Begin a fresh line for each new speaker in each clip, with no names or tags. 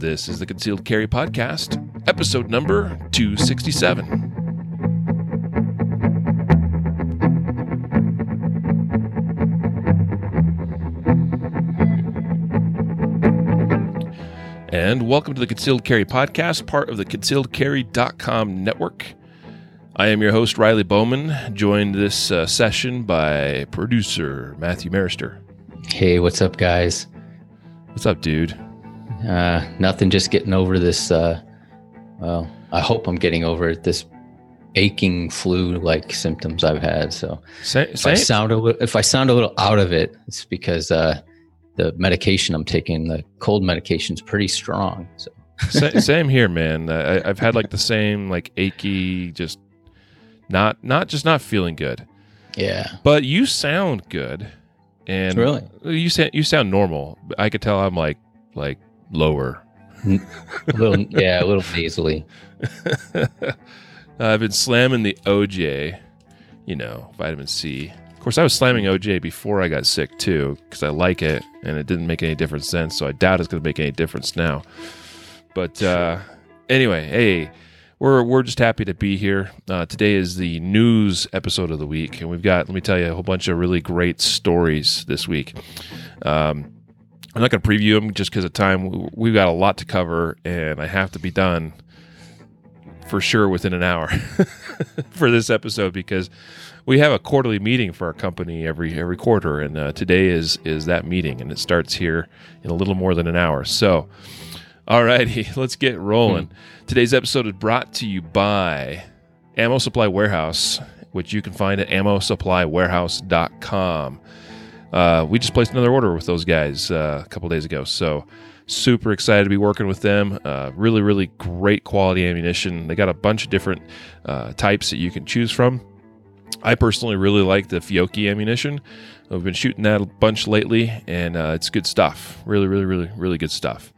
This is the Concealed Carry Podcast, episode number 267. And welcome to the Concealed Carry Podcast, part of the concealedcarry.com network. I am your host, Riley Bowman, joined this uh, session by producer Matthew Maruster.
Hey, what's up, guys?
What's up, dude?
Uh, nothing, just getting over this. Uh, well, I hope I'm getting over it, this aching flu-like symptoms I've had. So
Say,
if I sound a little, if I sound a little out of it, it's because uh, the medication I'm taking, the cold medication, is pretty strong. So
Sa- same here, man. Uh, I, I've had like the same like achy, just not not just not feeling good.
yeah,
But you sound good, and
Really?
you sound you sound normal. I could tell I'm like like lower.
a little, yeah, a little nasally.
I've been slamming the OJ, you know, vitamin C. Of course, I was slamming OJ before I got sick too, because I like it, and it didn't make any difference then. So I doubt it's going to make any difference now. But uh, anyway, hey, we're we're just happy to be here. Uh, today is the news episode of the week, and we've got let me tell you a whole bunch of really great stories this week. Um, I'm not going to preview them just because of time. We- We've got a lot to cover, and I have to be done for sure within an hour for this episode because we have a quarterly meeting for our company every every quarter, and uh, today is is that meeting, and it starts here in a little more than an hour. So, alrighty, let's get rolling. Today's episode is brought to you by Ammo Supply Warehouse, which you can find at AmmoSupplyWarehouse.com. Uh, we just placed another order with those guys uh, a couple days ago, so super excited to be working with them. Uh, really, really great quality ammunition. They got a bunch of different uh, types that you can choose from. I personally really like the Fiocchi ammunition. I've been shooting that a bunch lately, and uh, it's good stuff. Really, really, really, really good stuff.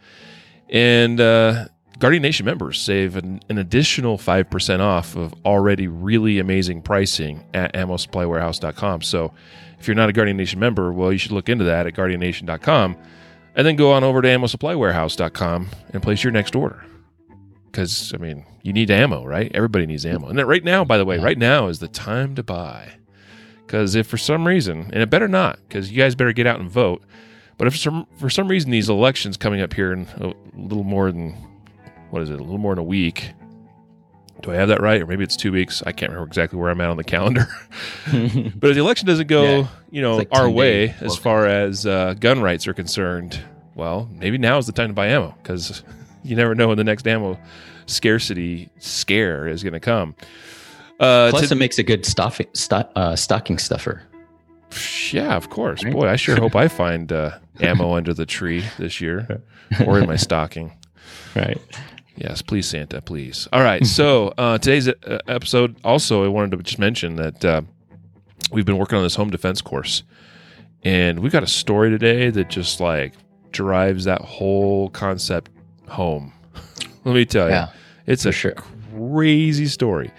And uh, Guardian Nation members save an, an additional 5% off of already really amazing pricing at ammosupplywarehouse.com. So if you're not a Guardian Nation member, well, you should look into that at guardiannation.com and then go on over to ammosupplywarehouse.com and place your next order. Because, I mean, you need ammo, right? Everybody needs ammo. And right now, by the way, right now is the time to buy. Because if for some reason, and it better not, because you guys better get out and vote. But if some, for some reason these elections coming up here in a little more than, what is it, a little more than a week. Do I have that right? Or maybe it's two weeks. I can't remember exactly where I'm at on the calendar. but if the election doesn't go,
Yeah.
you know,
like
our way
days.
as far as uh, gun rights are concerned, well, maybe now is the time to buy ammo because you never know when the next ammo scarcity scare is going to come. Uh,
Plus,
to-
it makes a good stuffing, sto- uh, stocking stuffer.
yeah, of course.
Right?
Boy, I sure hope I find uh, ammo under the tree this year or in my stocking.
Right.
Yes, please, Santa, please. All right. So uh, today's uh, episode, also, I wanted to just mention that uh, we've been working on this home defense course, and we got a story today that just like drives that whole concept home. Let me tell you,
Yeah,
it's a
sure.
crazy story.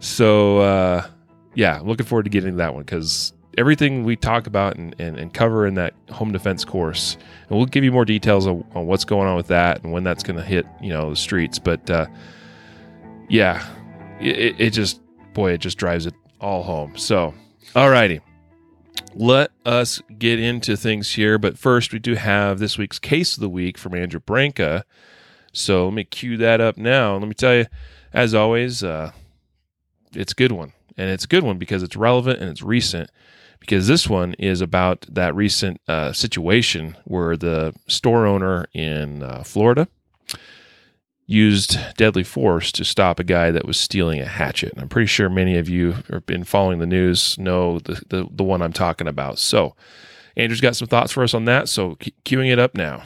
So uh, yeah, I'm looking forward to getting to that one because everything we talk about and, and, and cover in that home defense course, and we'll give you more details on, on what's going on with that and when that's going to hit you know the streets. But uh, yeah, it, it- just boy, it just drives it all home. So alrighty. Let us get into things here, but first we do have this week's case of the week from Andrew Branca. So let me cue that up now. Let me tell you, as always, uh, it's a good one. And it's a good one because it's relevant and it's recent. Because this one is about that recent uh, situation where the store owner in uh, Florida used deadly force to stop a guy that was stealing a hatchet. And I'm pretty sure many of you have been following the news know the, the, the one I'm talking about. So, Andrew's got some thoughts for us on that. So, cu- queuing it up now.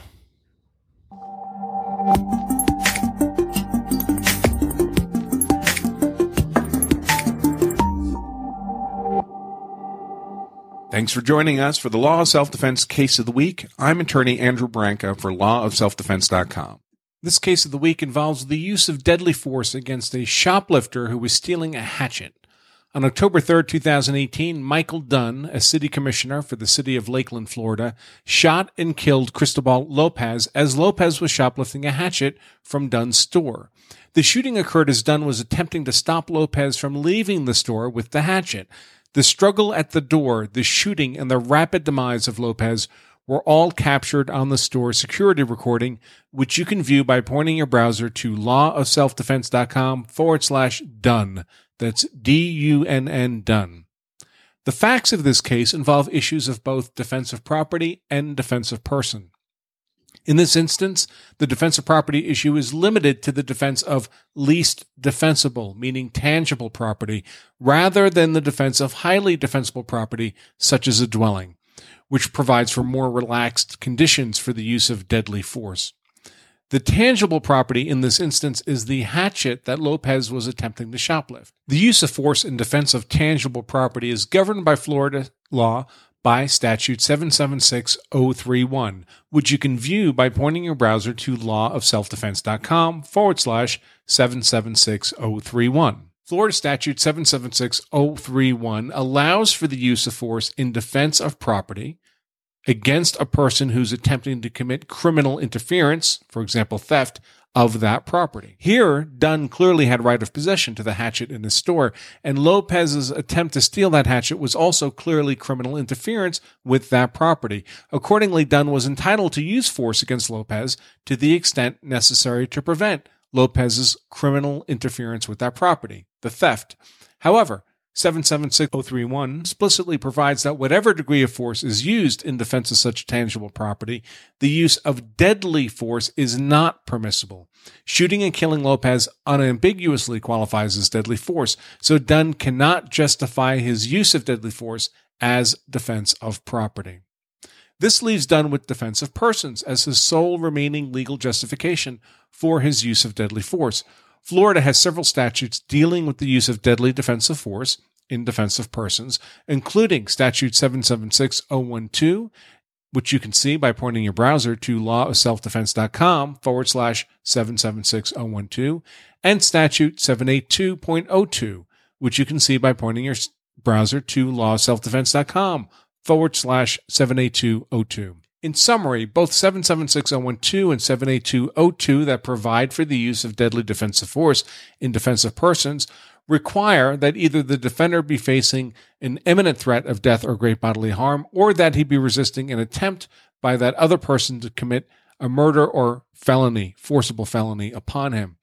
Thanks for joining us for the Law of Self Defense Case of the Week. I'm attorney Andrew Branca for lawofselfdefense.com. This case of the week involves the use of deadly force against a shoplifter who was stealing a hatchet. On October 3, 2018, Michael Dunn, a city commissioner for the city of Lakeland, Florida, shot and killed Cristobal Lopez as Lopez was shoplifting a hatchet from Dunn's store. The shooting occurred as Dunn was attempting to stop Lopez from leaving the store with the hatchet. The struggle at the door, the shooting, and the rapid demise of Lopez were all captured on the store security recording, which you can view by pointing your browser to lawofselfdefense.com forward slash Dunn. That's D U N N Dunn. The facts of this case involve issues of both defense of property and defense of person. In this instance, the defense of property issue is limited to the defense of least defensible, meaning tangible property, rather than the defense of highly defensible property, such as a dwelling, which provides for more relaxed conditions for the use of deadly force. The tangible property in this instance is the hatchet that Lopez was attempting to shoplift. The use of force in defense of tangible property is governed by Florida law by statute 776031, which you can view by pointing your browser to lawofselfdefense.com forward slash 776031. Florida statute 776031 allows for the use of force in defense of property against a person who's attempting to commit criminal interference, for example, theft, of that property. Here, Dunn clearly had right of possession to the hatchet in his store, and Lopez's attempt to steal that hatchet was also clearly criminal interference with that property. Accordingly, Dunn was entitled to use force against Lopez to the extent necessary to prevent Lopez's criminal interference with that property, the theft. However, 776031 explicitly provides that whatever degree of force is used in defense of such tangible property, the use of deadly force is not permissible. Shooting and killing Lopez unambiguously qualifies as deadly force, so Dunn cannot justify his use of deadly force as defense of property. This leaves Dunn with defense of persons as his sole remaining legal justification for his use of deadly force, Florida has several statutes dealing with the use of deadly defensive force in defense of persons, including Statute 776012, which you can see by pointing your browser to lawofselfdefense.com forward slash 776012, and Statute 782.02, which you can see by pointing your browser to lawofselfdefense.com forward slash 78202. In summary, both 776012 and 78202 that provide for the use of deadly defensive force in defense of persons require that either the defender be facing an imminent threat of death or great bodily harm, or that he be resisting an attempt by that other person to commit a murder or felony, forcible felony upon him.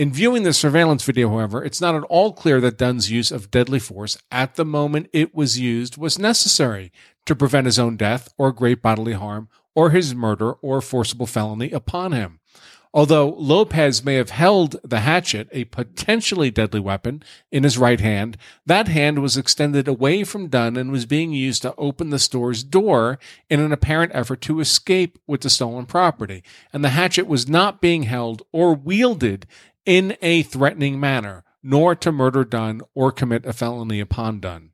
In viewing the surveillance video, however, it's not at all clear that Dunn's use of deadly force at the moment it was used was necessary to prevent his own death or great bodily harm or his murder or forcible felony upon him. Although Lopez may have held the hatchet, a potentially deadly weapon, in his right hand, that hand was extended away from Dunn and was being used to open the store's door in an apparent effort to escape with the stolen property. And the hatchet was not being held or wielded in a threatening manner, nor to murder Dunn or commit a felony upon Dunn.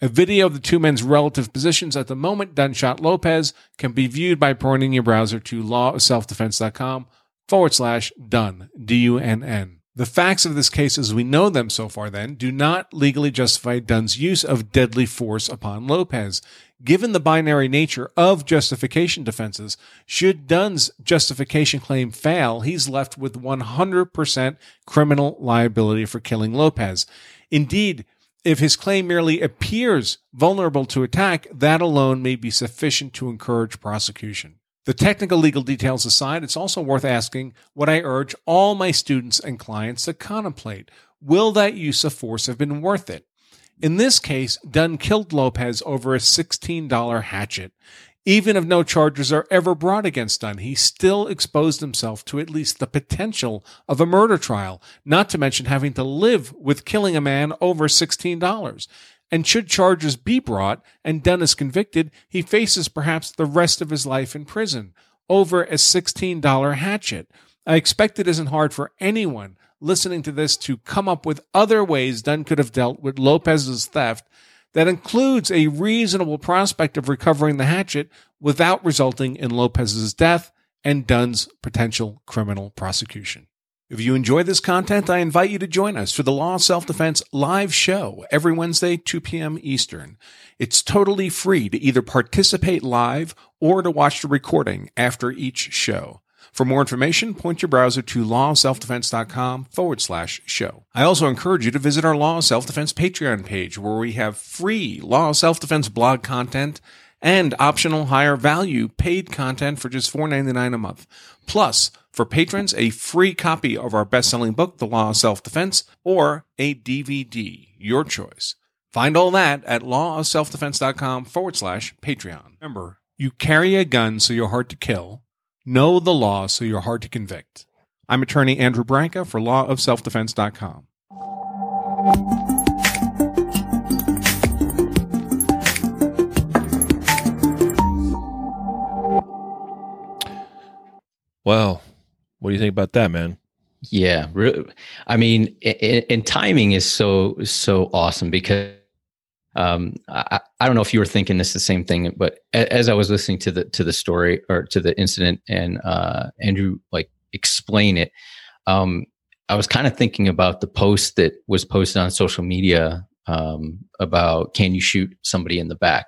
A video of the two men's relative positions at the moment Dunn shot Lopez can be viewed by pointing your browser to lawofselfdefense.com forward slash Dunn, D U N N. The facts of this case as we know them so far, then, do not legally justify Dunn's use of deadly force upon Lopez. Given the binary nature of justification defenses, should Dunn's justification claim fail, he's left with 100% criminal liability for killing Lopez. Indeed, if his claim merely appears vulnerable to attack, that alone may be sufficient to encourage prosecution. The technical legal details aside, it's also worth asking what I urge all my students and clients to contemplate. Will that use of force have been worth it? In this case, Dunn killed Lopez over a $16 hatchet. Even if no charges are ever brought against Dunn, he still exposed himself to at least the potential of a murder trial, not to mention having to live with killing a man over $16. And should charges be brought and Dunn is convicted, he faces perhaps the rest of his life in prison over a $16 hatchet. I expect it isn't hard for anyone listening to this to come up with other ways Dunn could have dealt with Lopez's theft that includes a reasonable prospect of recovering the hatchet without resulting in Lopez's death and Dunn's potential criminal prosecution. If you enjoy this content, I invite you to join us for the Law of Self Defense live show every Wednesday, 2 p.m. Eastern. It's totally free to either participate live or to watch the recording after each show. For more information, point your browser to lawofselfdefense.com forward slash show. I also encourage you to visit our Law of Self Defense Patreon page where we have free Law of Self Defense blog content and optional higher value paid content for just $4.99 a month. Plus, for patrons, a free copy of our best selling book, The Law of Self Defense, or a DVD, your choice. Find all that at lawofselfdefense.com forward slash Patreon. Remember, you carry a gun so you're hard to kill. Know the law so you're hard to convict. I'm attorney Andrew Branca for lawofselfdefense.com.
Well, what do you think about that, man?
Yeah, I mean, and timing is so so awesome because um, I, I don't know if you were thinking this the same thing, but as I was listening to the to the story or to the incident and uh, Andrew like explain it, um, I was kind of thinking about the post that was posted on social media um, about can you shoot somebody in the back,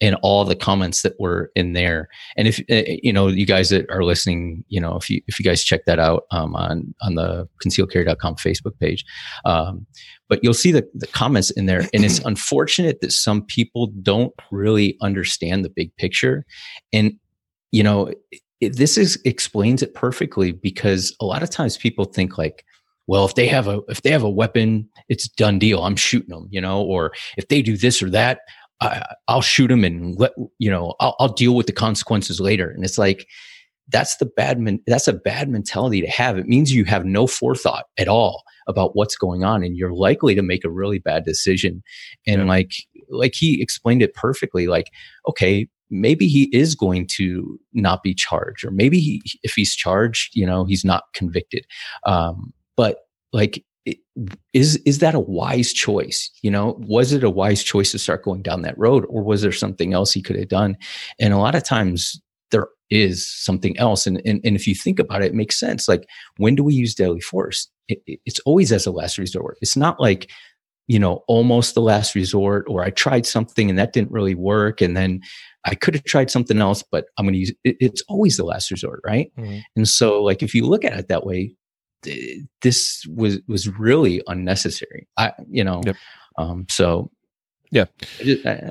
and all the comments that were in there. And if uh, you know, you guys that are listening, you know, if you if you guys check that out um, on on the concealcarry.com Facebook page, um, but you'll see the, the comments in there. And it's unfortunate that some people don't really understand the big picture. And you know, it, this is explains it perfectly because a lot of times people think like well if they have a if they have a weapon it's done deal i'm shooting them you know or if they do this or that I, will shoot him and let you know I'll, I'll, deal with the consequences later. And it's like that's the bad man, that's a bad mentality to have. It means you have no forethought at all about what's going on, and you're likely to make a really bad decision. And yeah. like like he explained it perfectly. Like okay, maybe he is going to not be charged, or maybe he, if he's charged, you know, he's not convicted. Um, but like is is that a wise choice? You know was it a wise choice to start going down that road or was there something else he could have done? And a lot of times there is something else and and, and if you think about it it makes sense. Like when do we use deadly force? It, it, it's always as a last resort. It's not like you know almost the last resort or i tried something and that didn't really work and then i could have tried something else but i'm going to use it, it's always the last resort right? Mm-hmm. and so like if you look at it that way this was was really unnecessary. I you know, yep. um, so
yeah.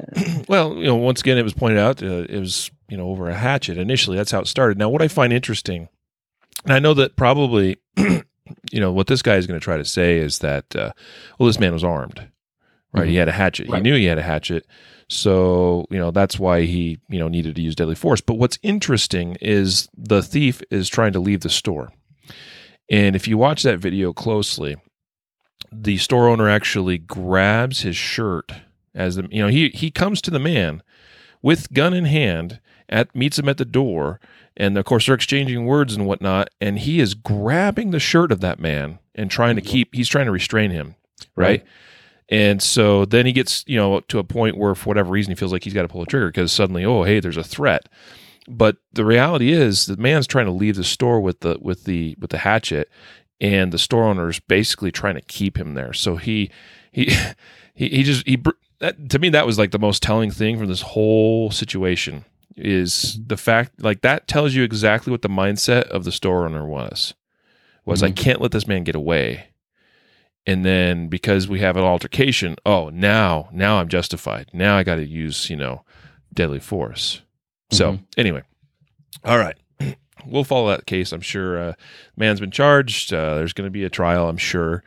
Well, you know, once again, it was pointed out uh, it was you know over a hatchet initially. That's how it started. Now, what I find interesting, and I know that probably. you know what this guy is going to try to say is that uh, well this man was armed right mm-hmm. he had a hatchet right. he knew he had a hatchet so you know that's why he you know needed to use deadly force but what's interesting is the thief is trying to leave the store and if you watch that video closely, the store owner actually grabs his shirt as the you know he he comes to the man with gun in hand at meets him at the door. And of course they're exchanging words and whatnot. And he is grabbing the shirt of that man and trying to mm-hmm. keep he's trying to restrain him right, right. and so then he gets you know to a point where for whatever reason he feels like he's got to pull the trigger because suddenly oh hey there's a threat but the reality is, the man's trying to leave the store with the with the with the hatchet, and the store owner is basically trying to keep him there. So he he he, he just he that, to me that was like the most telling thing from this whole situation is the fact like that tells you exactly what the mindset of the store owner was was mm-hmm. I can't let this man get away. And then because we have an altercation, oh now now I'm justified. Now I got to use you know deadly force. So mm-hmm. anyway, all right. We'll follow that case. I'm sure. Uh, man's been charged. Uh, there's going to be a trial. I'm sure,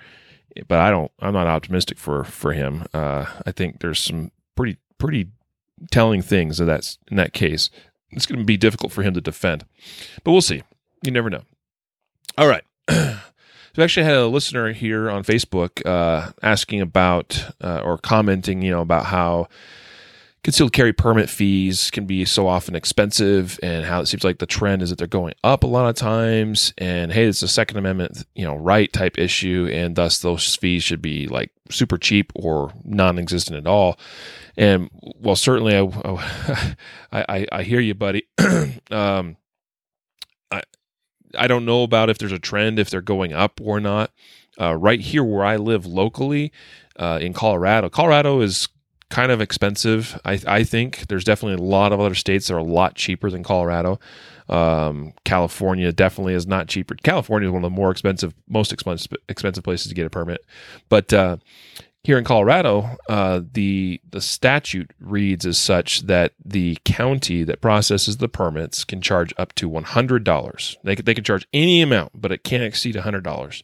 but I don't. I'm not optimistic for for him. Uh, I think there's some pretty pretty telling things that that's in that case. It's going to be difficult for him to defend, but we'll see. You never know. All right. So I actually had a listener here on Facebook uh, asking about uh, or commenting, you know, about how concealed carry permit fees can be so often expensive and how it seems like the trend is that they're going up a lot of times and hey it's a second amendment you know right type issue and thus those fees should be like super cheap or non-existent at all and well certainly i i, I hear you buddy um I, I don't know about if there's a trend if they're going up or not. Uh, right here where I live locally uh, in Colorado, Colorado is kind of expensive. I, I think there's definitely a lot of other states that are a lot cheaper than Colorado. Um, California definitely is not cheaper. California is one of the more expensive, most expensive expensive places to get a permit. But uh, here in Colorado, uh, the the statute reads as such that the county that processes the permits can charge up to one hundred dollars. They they can charge any amount, but it can't exceed hundred dollars.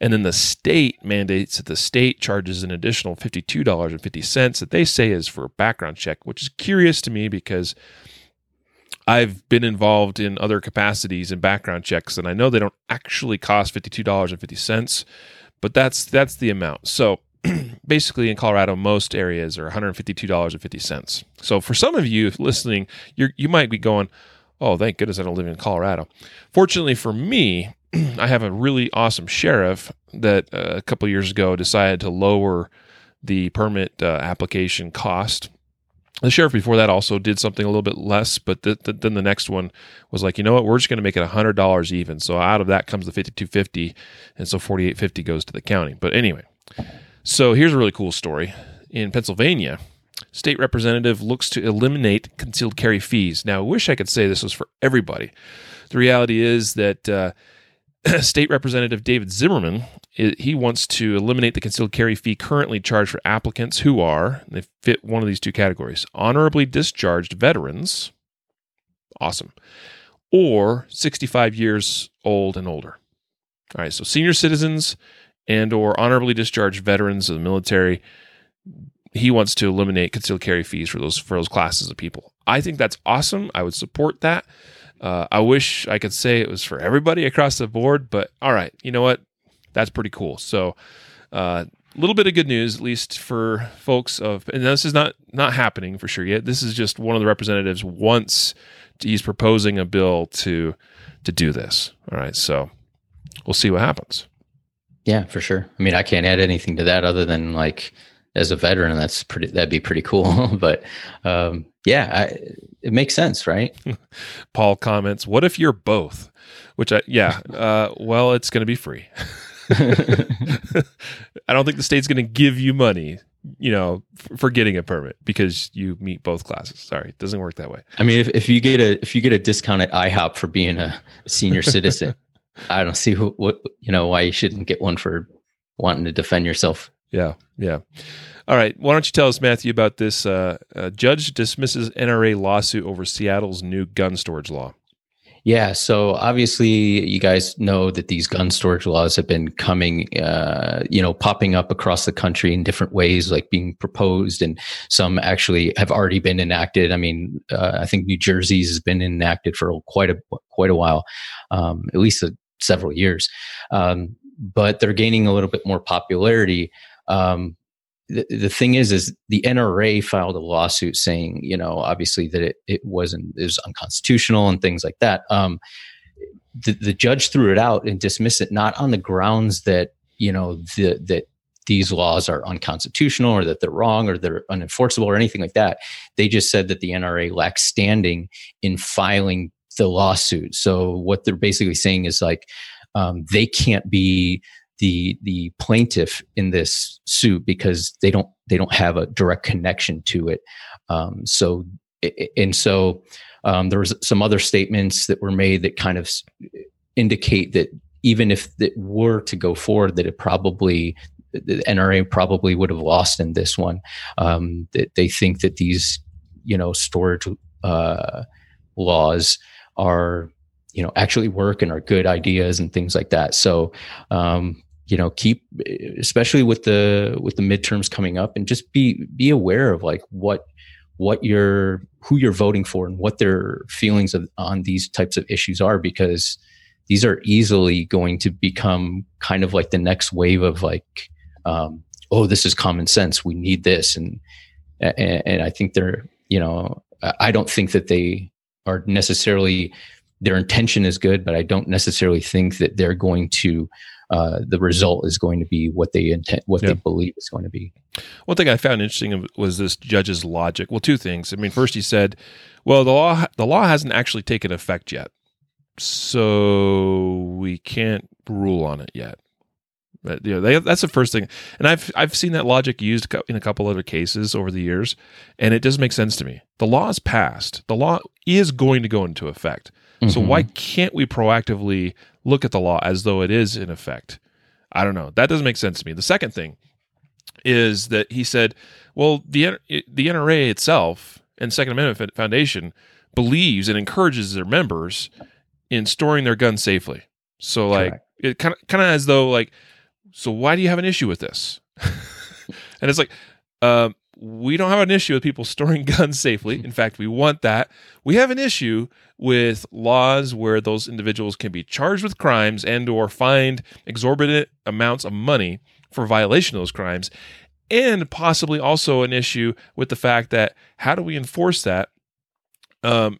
And then the state mandates that the state charges an additional $52.50 that they say is for a background check, which is curious to me because I've been involved in other capacities in background checks, and I know they don't actually cost $52.50, but that's that's the amount. So basically in Colorado, most areas are $152.50. So for some of you listening, you you might be going, "Oh, thank goodness I don't live in Colorado." Fortunately for me, I have a really awesome sheriff that uh, a couple years ago decided to lower the permit uh, application cost the sheriff before that also did something a little bit less, but the, the, then the next one was like, you know what, we're just going to make it hundred dollars even. So out of that comes the fifty two fifty, and so forty eight fifty goes to the county. But anyway, so here's a really cool story in Pennsylvania. State representative looks to eliminate concealed carry fees. Now, I wish I could say this was for everybody. The reality is that uh, State Representative David Zimmerman he wants to eliminate the concealed carry fee currently charged for applicants who are they fit one of these two categories: honorably discharged veterans, awesome, or 65 years old and older. All right, so senior citizens and or honorably discharged veterans of the military. He wants to eliminate concealed carry fees for those for those classes of people. I think that's awesome. I would support that. Uh, I wish I could say it was for everybody across the board, but all right, you know what? That's pretty cool. So, a uh, little bit of good news, at least for folks of, and this is not not happening for sure yet. This is just one of the representatives wants he's proposing a bill to to do this. All right, so we'll see what happens.
Yeah, for sure. I mean, I can't add anything to that other than like as a veteran, that's pretty. That'd be pretty cool. but um, yeah, I, it makes sense, right?
Paul comments, "What if you're both?" Which I yeah, uh, well, it's going to be free. I don't think the state's going to give you money, you know, f- for getting a permit because you meet both classes. Sorry, it doesn't work that way.
I mean, if, if you get a if you get a discount at IHOP for being a senior citizen, I don't see who, what you know why you shouldn't get one for wanting to defend yourself.
Yeah, yeah. All right. Why don't you tell us, Matthew, about this? Uh, uh, judge dismisses NRA lawsuit over Seattle's new gun storage law.
Yeah, so obviously, you guys know that these gun storage laws have been coming, uh, you know, popping up across the country in different ways, like being proposed, and some actually have already been enacted. I mean, uh, I think New Jersey's has been enacted for quite a quite a while, um, at least a, several years, um, but they're gaining a little bit more popularity. Um, the, the thing is is the NRA filed a lawsuit saying you know obviously that it, it wasn't it was unconstitutional and things like that. Um, the, the judge threw it out and dismissed it not on the grounds that you know the, that these laws are unconstitutional or that they're wrong or they're unenforceable or anything like that. They just said that the NRA lacks standing in filing the lawsuit. So what they're basically saying is like um, they can't be the the plaintiff in this suit because they don't they don't have a direct connection to it. Um, so and so um, there was some other statements that were made that kind of indicate that even if it were to go forward, that it probably the NRA probably would have lost in this one. Um, that they think that these you know storage uh, laws are you know actually work and are good ideas and things like that so um, you know keep especially with the with the midterms coming up and just be be aware of like what what you're who you're voting for and what their feelings of, on these types of issues are because these are easily going to become kind of like the next wave of like um, oh this is common sense. We need this. And, and and i think they're you know i don't think that they are necessarily their intention is good but i don't necessarily think that they're going to uh, the result is going to be what they intend, what yeah. they believe is going to be.
One thing I found interesting was this judge's logic. Well, two things. I mean, first he said, "Well, the law the law hasn't actually taken effect yet." so we can't rule on it yet. But you know, they, that's the first thing, and I've I've seen that logic used in a couple other cases over the years, and it doesn't make sense to me. The law is passed. The law is going to go into effect. Mm-hmm. So why can't we proactively look at the law as though it is in effect? I don't know. That doesn't make sense to me. The second thing is that he said, well, the the NRA itself and Second Amendment Foundation believes and encourages their members in storing their guns safely. So like Correct. it kind of kind of as though like so why do you have an issue with this? and it's like, um, we don't have an issue with people storing guns safely. In fact, we want that. We have an issue with laws where those individuals can be charged with crimes and or fined exorbitant amounts of money for violation of those crimes and possibly also an issue with the fact that how do we enforce that um,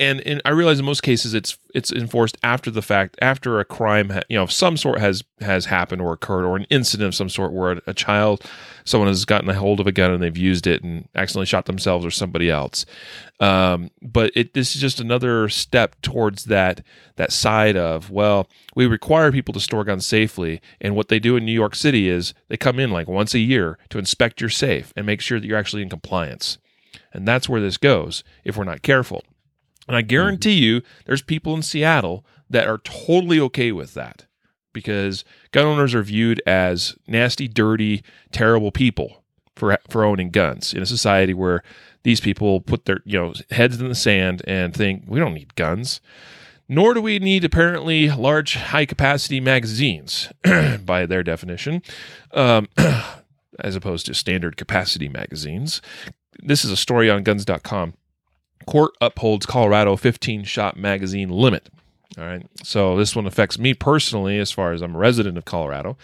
and, I realize in most cases it's it's enforced after the fact, after a crime, ha- you know, some sort has has happened or occurred, or an incident of some sort where a, a child, someone has gotten a hold of a gun and they've used it and accidentally shot themselves or somebody else. Um, but it this is just another step towards that that side of well, we require people to store guns safely, and what they do in New York City is they come in like once a year to inspect your safe and make sure that you're actually in compliance, and that's where this goes if we're not careful. And I guarantee you, there's people in Seattle that are totally okay with that because gun owners are viewed as nasty, dirty, terrible people for for owning guns in a society where these people put their you know heads in the sand and think we don't need guns. Nor do we need apparently large, high capacity magazines, by their definition, um, as opposed to standard capacity magazines. This is a story on guns.com Court upholds Colorado 15 shot magazine limit. All right. So this one affects me personally as far as I'm a resident of Colorado.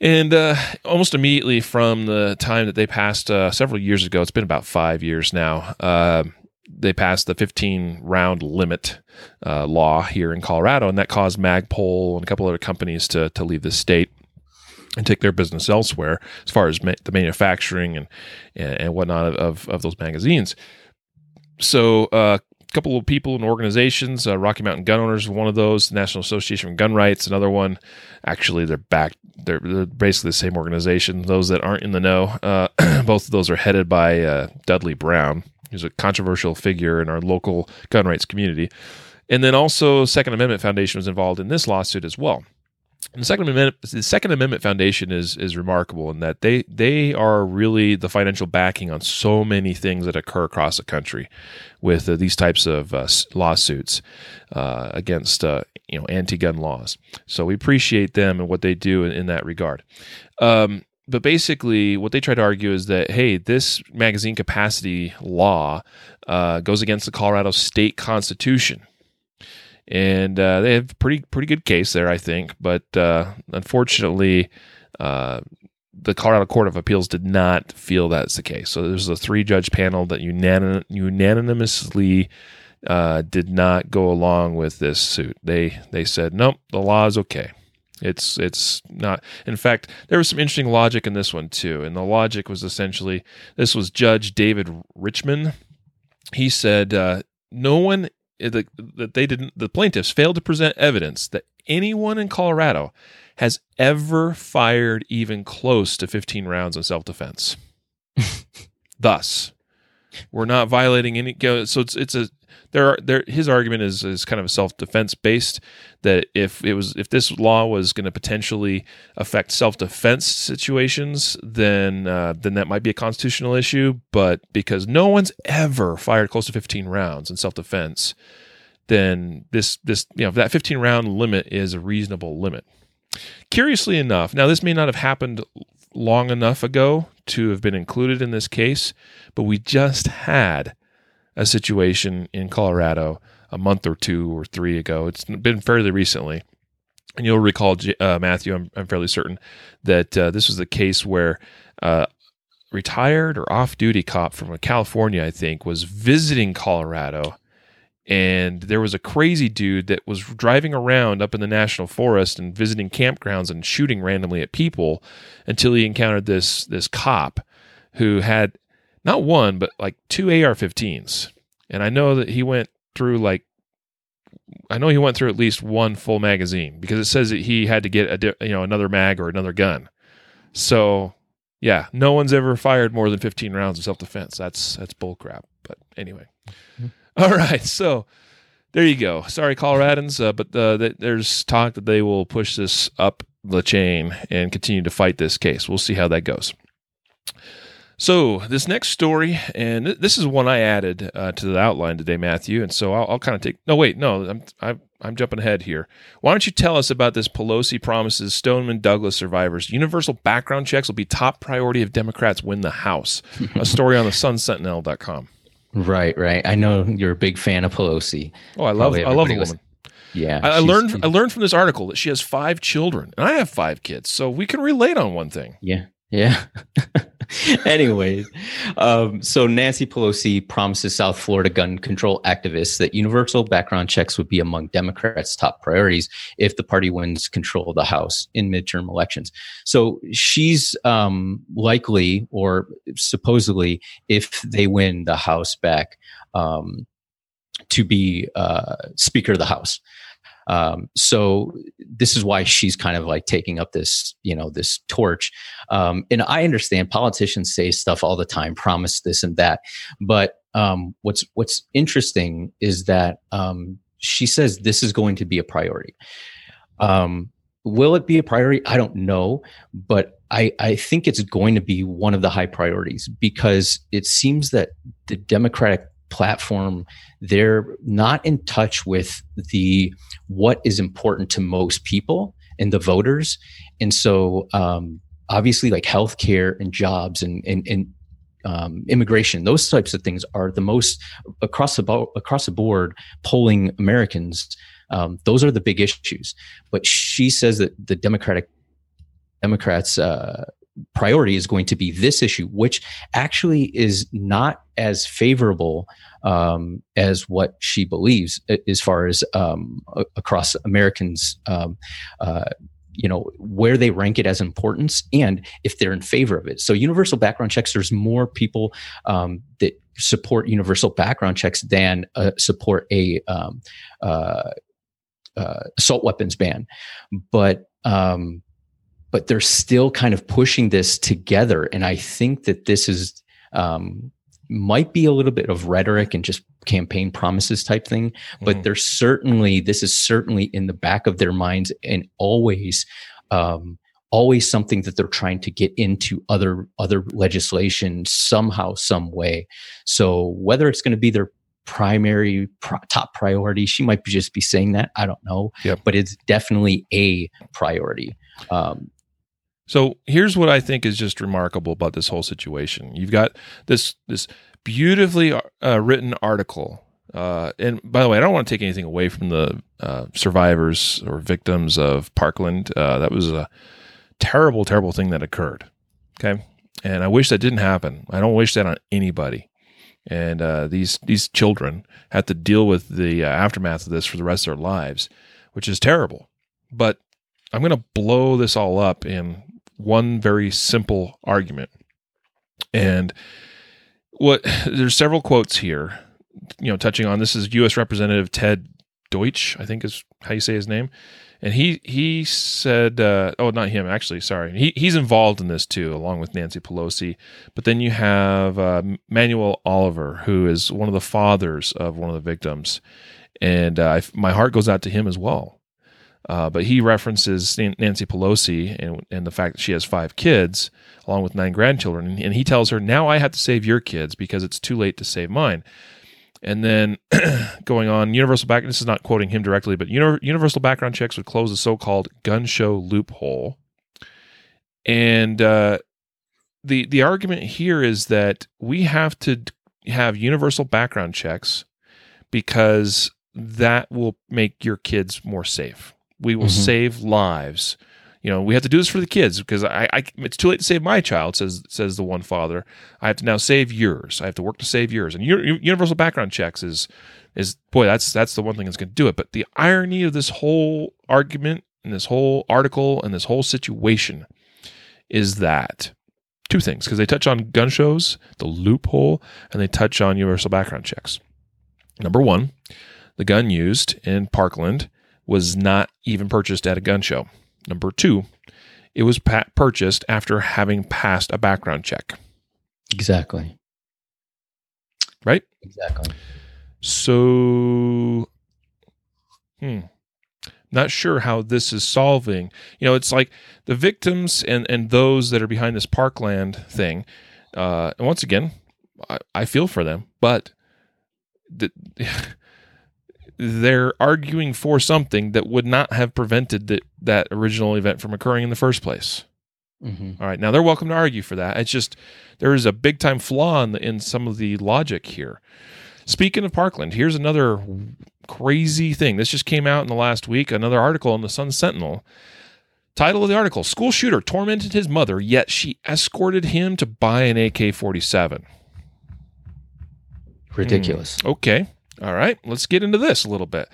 And uh, almost immediately from the time that they passed uh, several years ago, it's been about five years now, uh, they passed the 15 round limit uh, law here in Colorado. And that caused Magpul and a couple other companies to, to leave the state and take their business elsewhere as far as ma- the manufacturing and, and, whatnot of, of those magazines so uh, a couple of people and organizations, uh, Rocky Mountain Gun Owners, one of those, National Association for Gun Rights, another one. Actually, they're back. They're, they're basically the same organization. Those that aren't in the know, uh, both of those are headed by uh, Dudley Brown, who's a controversial figure in our local gun rights community. And then also, Second Amendment Foundation was involved in this lawsuit as well the Second Amendment, the Second Amendment Foundation is is remarkable in that they they are really the financial backing on so many things that occur across the country with uh, these types of uh, lawsuits uh, against uh, you know anti-gun laws. So we appreciate them and what they do in, in that regard. Um, but basically, what they try to argue is that hey, this magazine capacity law uh, goes against the Colorado state constitution and uh, they have pretty pretty good case there, I think. But uh, unfortunately, uh, the Colorado Court of Appeals did not feel that's the case. So there's a three judge panel that unanim- unanimously uh, did not go along with this suit. They they said nope, the law is okay. It's it's not. In fact, there was some interesting logic in this one too, and the logic was essentially this was Judge David Richman. He said uh, no one Eh, that they didn't the plaintiffs failed to present evidence that anyone in Colorado has ever fired even close to 15 rounds in self-defense. Thus, we're not violating any so it's it's a there are there his argument is is kind of self-defense based that if it was if this law was going to potentially affect self-defense situations then uh, then that might be a constitutional issue. But because no one's ever fired close to 15 rounds in self-defense then this this you know that 15 round limit is a reasonable limit. Curiously enough now this may not have happened long enough ago to have been included in this case but we just had a situation in Colorado a month or two or three ago. It's been fairly recently. And you'll recall, uh, Matthew, I'm, I'm, fairly certain that uh, this was the case where uh, retired or off duty cop from California, I think, was visiting Colorado. And there was a crazy dude that was driving around up in the national forest and visiting campgrounds and shooting randomly at people until he encountered this this cop who had not one, but like two AR 15s. And I know that he went through like I know he went through at least one full magazine because it says that he had to get a di- you know another mag or another gun. So yeah, no one's ever fired more than 15 rounds of self defense. That's that's bullcrap. But anyway, all right. So there you go. Sorry, Coloradans, uh, but uh, th- there's talk that they will push this up the chain and continue to fight this case. We'll see how that goes. So this next story, and this is one I added uh, to the outline today, Matthew. And so I'll, I'll kind of take. No, wait, no, I'm I'm I'm jumping ahead here. Why don't you tell us about this? Pelosi promises Stoneman Douglas survivors universal background checks will be top priority if Democrats win the House. a story on the SunSentinel.com.
Right, right. I know you're a big fan of Pelosi.
Oh, I love I love the woman.
Yeah,
I, I learned I learned from this article that she has five children, and I have five kids, so we can relate on one thing.
Yeah. Yeah. Anyways, um, so Nancy Pelosi promises South Florida gun control activists that universal background checks would be among Democrats' top priorities if the party wins control of the House in midterm elections. So she's um, likely, or supposedly, if they win the House back, um, to be uh, Speaker of the House. Um, so this is why she's kind of like taking up this, you know, this torch. Um, and I understand politicians say stuff all the time, promise this and that. But um, what's what's interesting is that um, she says this is going to be a priority. Um, will it be a priority? I don't know, but I, I think it's going to be one of the high priorities because it seems that the Democratic platform they're not in touch with the what is important to most people and the voters. And so um, obviously like healthcare and jobs and and, and um, immigration those types of things are the most across the bo- across the board polling americans um, those are the big issues. But she says that the democratic democrats uh, priority is going to be this issue which actually is not as favorable um, as what she believes as far as um, across Americans, um, uh, you know, where they rank it as importance and if they're in favor of it. So, universal background checks, there's more people um, that support universal background checks than uh, support a um, uh, uh, assault weapons ban, but um, but they're still kind of pushing this together, and I think that this is um, might be a little bit of rhetoric and just campaign promises type thing, but
Mhm.
there's certainly this is certainly in the back of their minds and always um, always something that they're trying to get into other other legislation somehow some way. So whether it's going to be their primary pro- top priority, she might be just be saying that I don't know,
Yep.
but it's definitely a priority. Um,
So here's what I think is just remarkable about this whole situation. You've got this this beautifully uh, written article, uh, and by the way, I don't want to take anything away from the uh, survivors or victims of Parkland. Uh, that was a terrible, terrible thing that occurred. Okay, and I wish that didn't happen. I don't wish that on anybody. And uh, these these children have to deal with the uh, aftermath of this for the rest of their lives, which is terrible. But I'm going to blow this all up in one very simple argument. And what there's several quotes here, you know, touching on this is U.S. Representative Ted Deutch, I think is how you say his name, and he he said, uh, oh, not him actually, sorry, he he's involved in this too, along with Nancy Pelosi. But then you have uh, Manuel Oliver, who is one of the fathers of one of the victims, and uh, my heart goes out to him as well. Uh, but he references Nancy Pelosi and, and the fact that she has five kids, along with nine grandchildren. And, he tells her, Now I have to save your kids because it's too late to save mine. And then going on, universal back. This is not quoting him directly, but universal background checks would close the so-called gun show loophole. And uh, the the argument here is that we have to have universal background checks because that will make your kids more safe. We will
Mhm.
save lives. You know, we have to do this for the kids because I, I, it's too late to save my child. Says says the one father. I have to now save yours. I have to work to save yours. And universal background checks is is boy, that's that's the one thing that's going to do it. But the irony of this whole argument and this whole article and this whole situation is that two things because they touch on gun shows, the loophole, and they touch on universal background checks. Number one, the gun used in Parkland was not even purchased at a gun show. Number two, it was purchased after having passed a background check.
Exactly.
Right?
Exactly.
So, hmm, not sure how this is solving. You know, it's like the victims and and those that are behind this Parkland thing. Uh, and once again, I, I feel for them, but the, they're arguing for something that would not have prevented the, that original event from occurring in the first place.
Mm-hmm.
All right, now they're welcome to argue for that. It's just there is a big time flaw in, the, in some of the logic here. Speaking of Parkland, here's another crazy thing. This just came out in the last week. Another article in the Sun Sentinel. Title of the article School shooter tormented his mother, yet she escorted him to buy an AK 47.
Ridiculous.
Okay. All right. Let's get into this a little bit.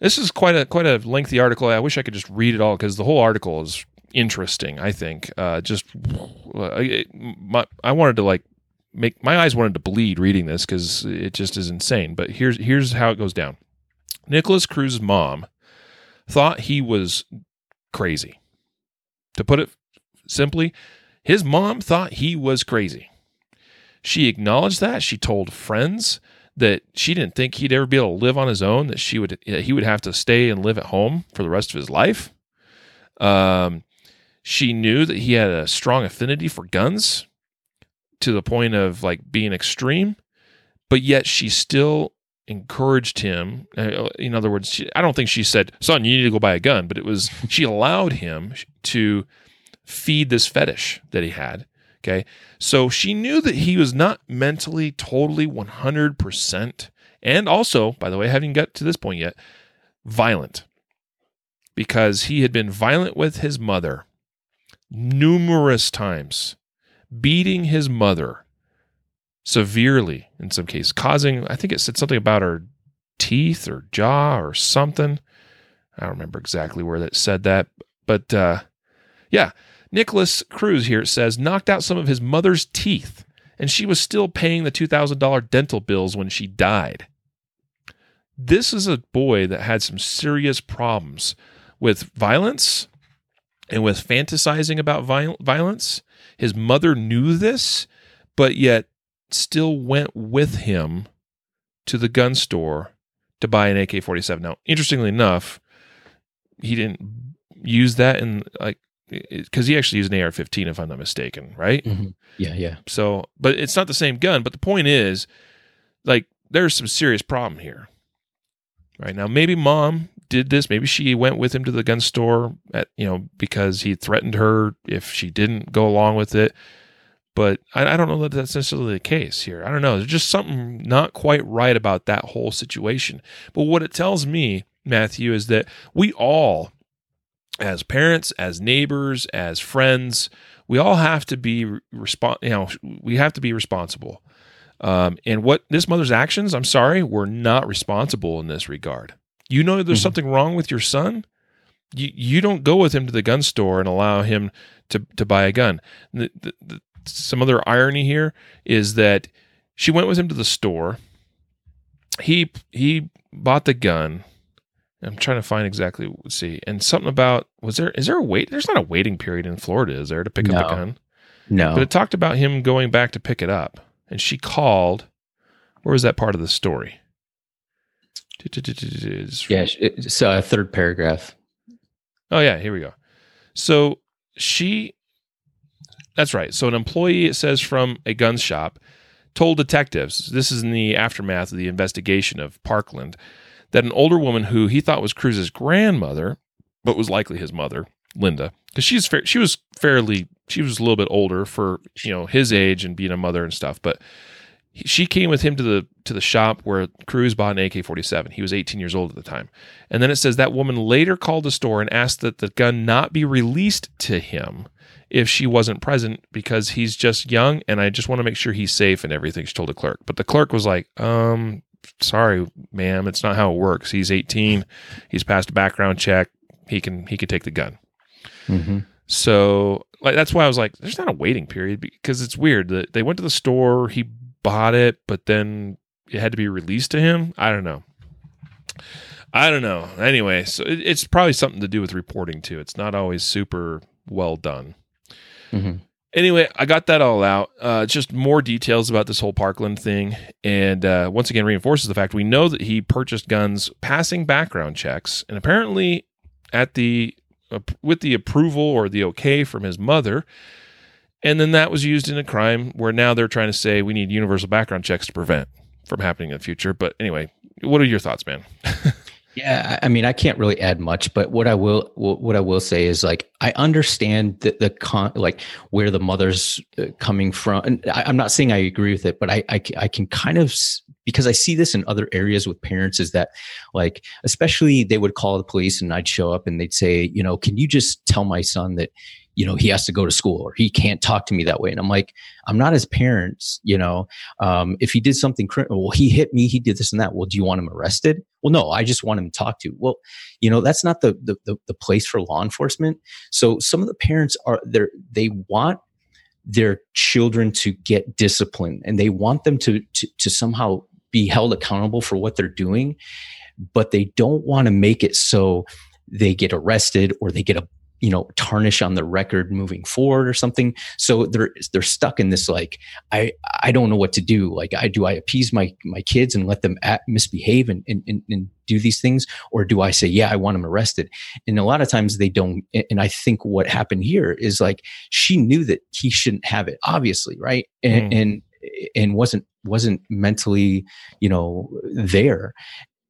This is quite a quite a lengthy article. I wish I could just read it all because the whole article is interesting. I think uh, just uh, my, I wanted to like make my eyes wanted to bleed reading this because it just is insane. But here's here's how it goes down. Nikolas Cruz's mom thought he was crazy. To put it simply, his mom thought he was crazy. She acknowledged that. She told friends that she didn't think he'd ever be able to live on his own. That she would he would have to stay and live at home for the rest of his life. Um, she knew that he had a strong affinity for guns to the point of like being extreme, but yet she still encouraged him. Uh, in other words, she, I don't think she said, "Son, you need to go buy a gun," but it was she allowed him to feed this fetish that he had. Okay. So she knew that he was not mentally totally 100%. And also, by the way, having got to this point yet, violent because he had been violent with his mother numerous times, beating his mother severely in some cases, causing, I think it said something about her teeth or jaw or something. I don't remember exactly where that said that, but uh, yeah, Nikolas Cruz here says knocked out some of his mother's teeth, and she was still paying the $2,000 dental bills when she died. This is a boy that had some serious problems with violence and with fantasizing about viol- violence. His mother knew this, but yet still went with him to the gun store to buy an AK 47. Now, interestingly enough, he didn't use that in like because he actually used an AR-15 if I'm not mistaken, right?
Mm-hmm. Yeah, yeah.
So, but it's not the same gun. But the point is, like, there's some serious problem here, right? Now, maybe mom did this. Maybe she went with him to the gun store at you know because he threatened her if she didn't go along with it. But I, I don't know that that's necessarily the case here. I don't know. There's just something not quite right about that whole situation. But what it tells me, Matthew, is that we all as parents, as neighbors, as friends, we all have to be respon- you know, we have to be responsible. Um, and what this mother's actions, I'm sorry, were not responsible in this regard. You know, there's mm-hmm. something wrong with your son. You you don't go with him to the gun store and allow him to to buy a gun. The, the, the, some other irony here is that she went with him to the store. He he bought the gun I'm trying to find exactly. See. And something about was there? Is there a wait? There's not a waiting period in Florida, is there, to pick
no.
up a gun?
No.
But it talked about him going back to pick it up, and she called. Where was that part of the story?
Yeah, it's a third paragraph.
Oh yeah, here we go. So she, that's right. So an employee, it says from a gun shop, told detectives. This is in the aftermath of the investigation of Parkland that an older woman who he thought was Cruz's grandmother, but was likely his mother, Linda, because she's fa- she was fairly she was a little bit older for you know his age and being a mother and stuff, but she came with him to the to the shop where Cruz bought an AK-47. He was 18 years old at the time. And then it says that woman later called the store and asked that the gun not be released to him if she wasn't present because he's just young and I just want to make sure he's safe and everything. She told the clerk. But the clerk was like, um, sorry, ma'am, it's not how it works. He's 18. He's passed a background check. He can he can take the gun.
Mm-hmm.
So like that's why I was like, there's not a waiting period because it's weird that they went to the store, he bought it, but then it had to be released to him. I don't know. I don't know. Anyway, so it, it's probably something to do with reporting too. It's not always super well done.
Mhm.
Anyway, I got that all out. Uh, just more details about this whole Parkland thing, and uh, once again reinforces the fact we know that he purchased guns passing background checks, and apparently at the uh, with the approval or the okay from his mother, and then that was used in a crime where now they're trying to say we need universal background checks to prevent from happening in the future. But anyway, what are your thoughts, man?
Yeah, I mean, I can't really add much, but what I will what I will say is like I understand the the con like where the mother's uh, coming from, and I, I'm not saying I agree with it, but I I, I can kind of because I see this in other areas with parents is that like especially they would call the police and I'd show up and they'd say, you know, can you just tell my son that you know he has to go to school or he can't talk to me that way, and I'm like, I'm not his parents, you know, um, if he did something criminal, well, he hit me, he did this and that. Well, do you want him arrested? Well, no, I just want him to talk to. Well, you know, that's not the the the, the place for law enforcement. So some of the parents are there. They want their children to get disciplined, and they want them to to, to somehow be held accountable for what they're doing, but they don't want to make it so they get arrested or they get a you know tarnish on the record moving forward or something. So they're they're stuck in this like i i don't know what to do. Like i do i appease my my kids and let them act, misbehave and, and and and do these things? Or do i say yeah i want them arrested. And a lot of times they don't and i think what happened here is like she knew that he shouldn't have it obviously right? And
Mm.
and and wasn't wasn't mentally you know there.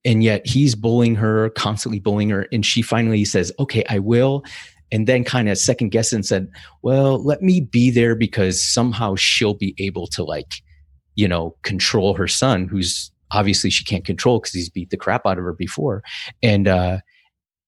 And yet he's bullying her constantly bullying her and she finally says okay i will and then kind of second guessed and said well let me be there because somehow she'll be able to like you know control her son who's obviously she can't control because he's beat the crap out of her before. And uh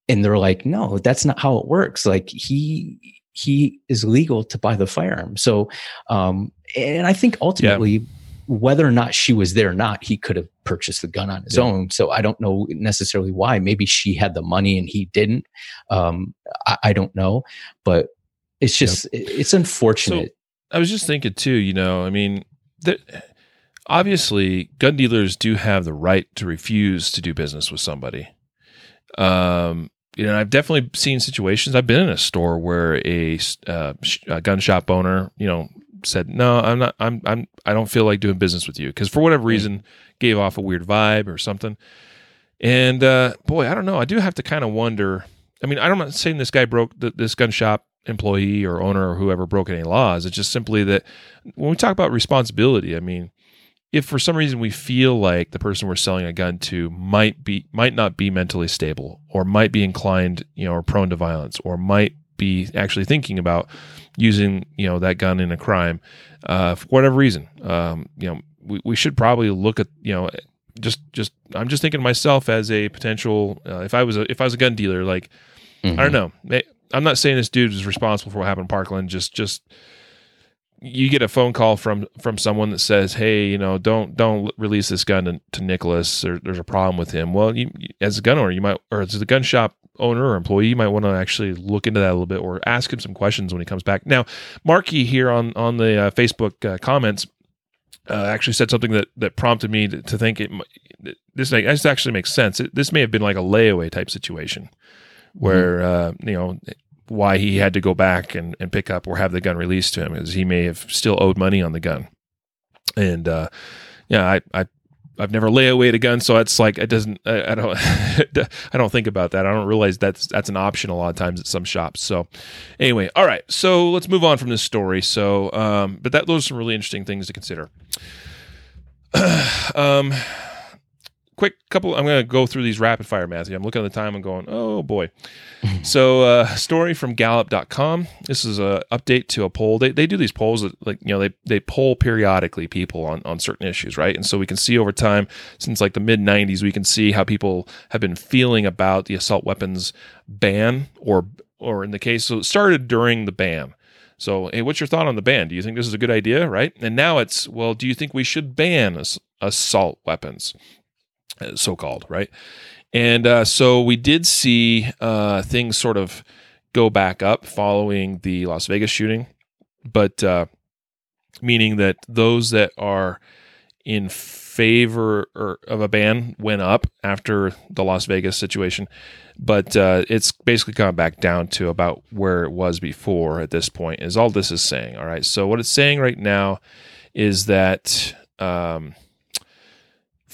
and they're like no that's not how it works. Like he he is legal to buy the firearm. So um and i think ultimately whether or not she was there or not he could have purchased the gun on his
Yeah.
own so i don't know necessarily why maybe she had the money and he didn't um i, I don't know but it's just it- it's unfortunate
I was just thinking too, you know, I mean, there, obviously gun dealers do have the right to refuse to do business with somebody. Um, you know, I've definitely seen situations. I've been in a store where a, uh, sh- a gun shop owner, you know, said, "No, I'm not. I'm. I'm. I don't feel like doing business with you because for whatever reason gave off a weird vibe or something." And uh, boy, I don't know. I do have to kind of wonder. I mean, I'm not saying this guy broke th- this gun shop employee or owner or whoever broke any laws. It's just simply that when we talk about responsibility, I mean, if for some reason we feel like the person we're selling a gun to might be might not be mentally stable or might be inclined, you know, or prone to violence or might be actually thinking about using, you know, that gun in a crime, uh, for whatever reason, um, you know, we, we should probably look at, you know, just just I'm just thinking of myself as a potential uh, if I was a if I was a gun dealer like I don't know. I'm not saying this dude is responsible for what happened in Parkland. Just, just you get a phone call from from someone that says, "Hey, you know, don't don't release this gun to, to Nikolas. There, there's a problem with him." Well, you, as a gun owner, you might, or as a gun shop owner or employee, you might want to actually look into that a little bit, or ask him some questions when he comes back. Now, Marky here on on the uh, Facebook uh, comments uh, actually said something that that prompted me to, to think it. This make, this actually makes sense. It, this may have been like a layaway type situation where uh, you know why he had to go back and, and pick up or have the gun released to him is he may have still owed money on the gun and uh yeah i i I've never layawayed a gun, so it's like it doesn't. I, I don't. I don't think about that. I don't realize that's that's an option a lot of times at some shops. So, anyway, all right. So let's move on from this story. So, um, but that those are some really interesting things to consider. um, quick couple. I'm going to go through these rapid fire, Matthew. I'm looking at the time and going, oh boy. so, uh, story from Gallup.com. This is a update to a poll. They, they do these polls that, like you know they they poll periodically people on on certain issues, right? And so we can see over time since like the mid 90s, we can see how people have been feeling about the assault weapons ban, or or in the case, so it started during the ban. So, hey, what's your thought on the ban? Do you think this is a good idea, right? And now it's, well, do you think we should ban ass- assault weapons, so called, right? And uh, so we did see uh, things sort of go back up following the Las Vegas shooting, but uh, meaning that those that are in favor or of a ban went up after the Las Vegas situation, but uh, it's basically gone back down to about where it was before at this point. Is all this is saying. All right. So what it's saying right now is that. Um,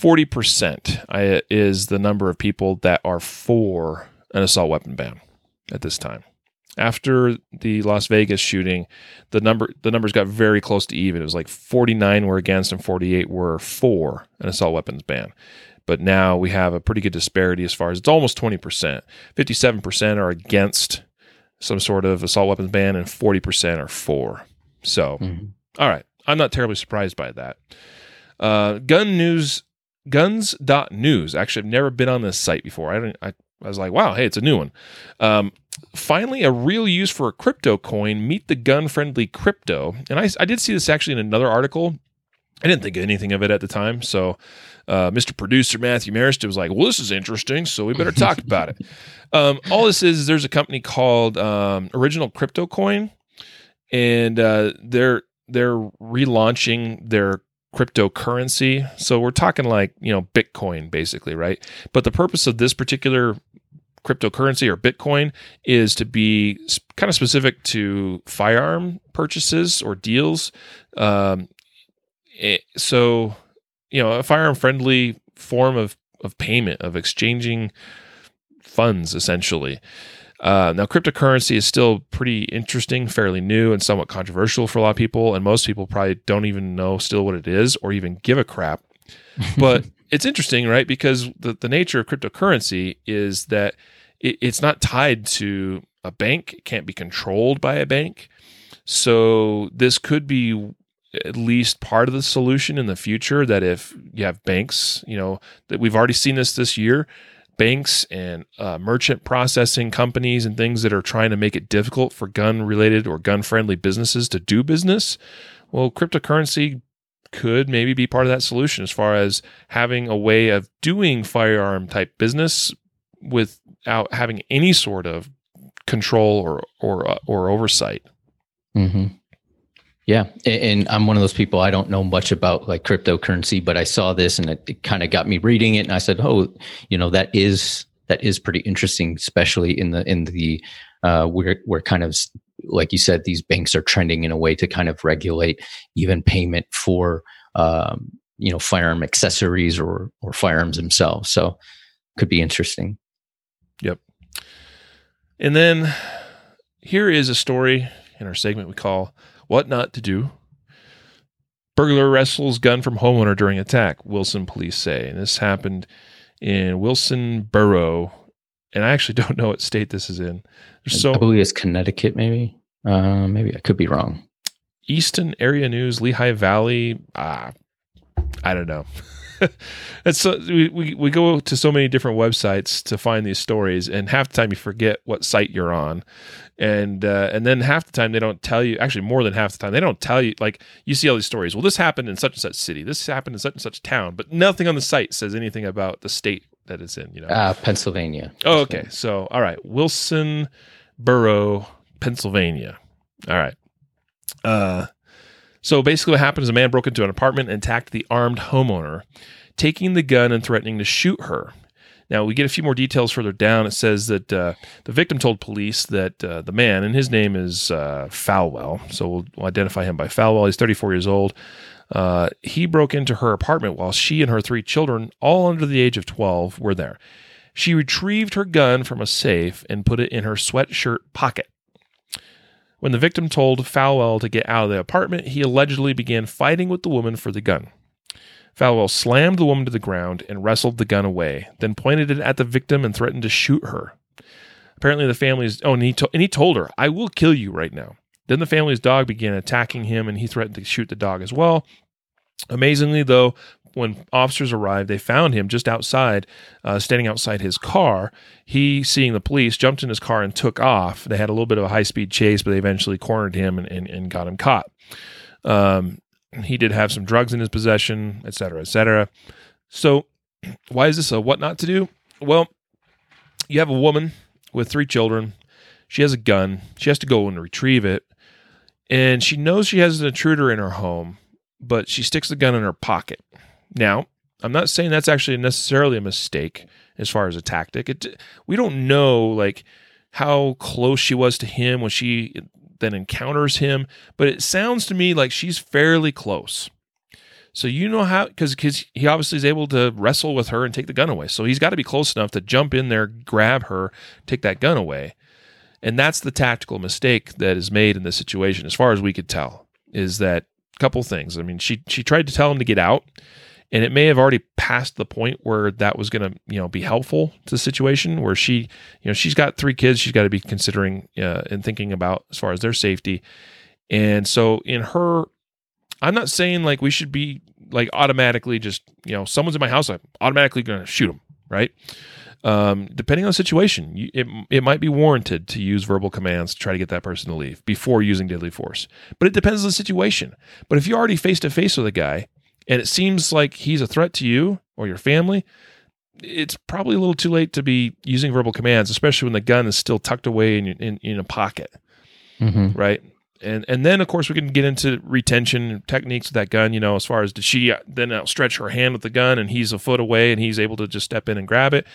40% is the number of people that are for an assault weapon ban at this time. After the Las Vegas shooting, the number the numbers got very close to even. It was like 49 were against and 48 were for an assault weapons ban. But now we have a pretty good disparity as far as it's almost 20%. 57% are against some sort of assault weapons ban and 40% are for. So, mm-hmm. all right. I'm not terribly surprised by that. Uh, gun news guns.news. Actually, I've never been on this site before. I don't I, I was like, wow, hey, it's a new one. Um, finally, a real use for a crypto coin. Meet the gun friendly crypto. And I, I did see this actually in another article. I didn't think anything of it at the time. So, uh, Mr. Producer Matthew Maruster was like, well, this is interesting. So, we better talk about it. Um, all this is, is there's a company called um, Original Crypto Coin, and uh, they're they're relaunching their cryptocurrency. So we're talking like, you know, Bitcoin basically, right? But the purpose of this particular cryptocurrency or Bitcoin is to be kind of specific to firearm purchases or deals. Um, it, eh, so, you know, a firearm friendly form of, of payment, of exchanging funds essentially. Uh, now, cryptocurrency is still pretty interesting, fairly new, and somewhat controversial for a lot of people. And most people probably don't even know still what it is or even give a crap. But it's interesting, right? Because the, the nature of cryptocurrency is that it, it's not tied to a bank, it can't be controlled by a bank. So, this could be at least part of the solution in the future that if you have banks, you know, that we've already seen this this year banks and uh, merchant processing companies and things that are trying to make it difficult for gun related or gun friendly businesses to do business. Well, cryptocurrency could maybe be part of that solution as far as having a way of doing firearm type business without having any sort of control or or uh, or oversight.
Mm-hmm. Yeah, and I'm one of those people. I don't know much about like cryptocurrency, but I saw this and it, it kind of got me reading it, and I said, "Oh, you know, that is that is pretty interesting, especially in the in the uh, where where kind of like you said, these banks are trending in a way to kind of regulate even payment for um, you know firearm accessories or or firearms themselves. So could be interesting.
Yep. And then here is a story in our segment we call what not to do. Burglar wrestles gun from homeowner during attack, Wilson police say. And this happened in Wilson Borough. And I actually don't know what state this is in.
There's so I believe it's Connecticut, maybe. Uh, maybe I could be wrong.
Easton Area News, Lehigh Valley. Ah, I don't know. so, we, we, we go to so many different websites to find these stories, and half the time you forget what site you're on and uh, and then half the time they don't tell you. Actually, more than half the time they don't tell you. Like you see all these stories. Well, this happened in such and such city. This happened in such and such town, but nothing on the site says anything about the state that it's in. You know,
uh, Pennsylvania.
Oh, okay. So all right, Wilson Borough, Pennsylvania. All right. Uh, so basically, what happened is a man broke into an apartment and attacked the armed homeowner, taking the gun and threatening to shoot her. Now, we get a few more details further down. It says that uh, the victim told police that uh, the man, and his name is uh, Falwell, so we'll, we'll, identify him by Falwell. He's 34 years old. Uh, he broke into her apartment while she and her three children, all under the age of 12, were there. She retrieved her gun from a safe and put it in her sweatshirt pocket. When the victim told Falwell to get out of the apartment, he allegedly began fighting with the woman for the gun. Falwell slammed the woman to the ground and wrestled the gun away, then pointed it at the victim and threatened to shoot her. Apparently, the family's oh, and he, to, and he told her, "I will kill you right now." Then the family's dog began attacking him, and he threatened to shoot the dog as well. Amazingly, though, when officers arrived, they found him just outside, uh, standing outside his car. He, seeing the police, jumped in his car and took off. They had a little bit of a high speed chase, but they eventually cornered him and, and, and got him caught. Um, he did have some drugs in his possession, et cetera, et cetera. So, why is this a what not to do? Well, you have a woman with three children. She has a gun. She has to go and retrieve it. And she knows she has an intruder in her home, but she sticks the gun in her pocket. Now, I'm not saying that's actually necessarily a mistake as far as a tactic. It, we don't know like how close she was to him when she then encounters him, but it sounds to me like she's fairly close. So you know how because because he obviously is able to wrestle with her and take the gun away. So he's got to be close enough to jump in there, grab her, take that gun away. And that's the tactical mistake that is made in this situation, as far as we could tell, is that couple things. I mean, she she tried to tell him to get out, and it may have already passed the point where that was going to you know be helpful to the situation where she you know she's got three kids she's got to be considering uh, and thinking about as far as their safety and so in her i'm not saying like we should be like automatically just you know someone's in my house i'm automatically going to shoot them right um, depending on the situation, you, it, it might be warranted to use verbal commands to try to get that person to leave before using deadly force. But it depends on the situation. But if you're already face to face with a guy and it seems like he's a threat to you or your family, it's probably a little too late to be using verbal commands, especially when the gun is still tucked away in in, in a pocket, mm-hmm. right? And and then of course we can get into retention techniques with that gun. You know, as far as did she then outstretch her hand with the gun and he's a foot away and he's able to just step in and grab it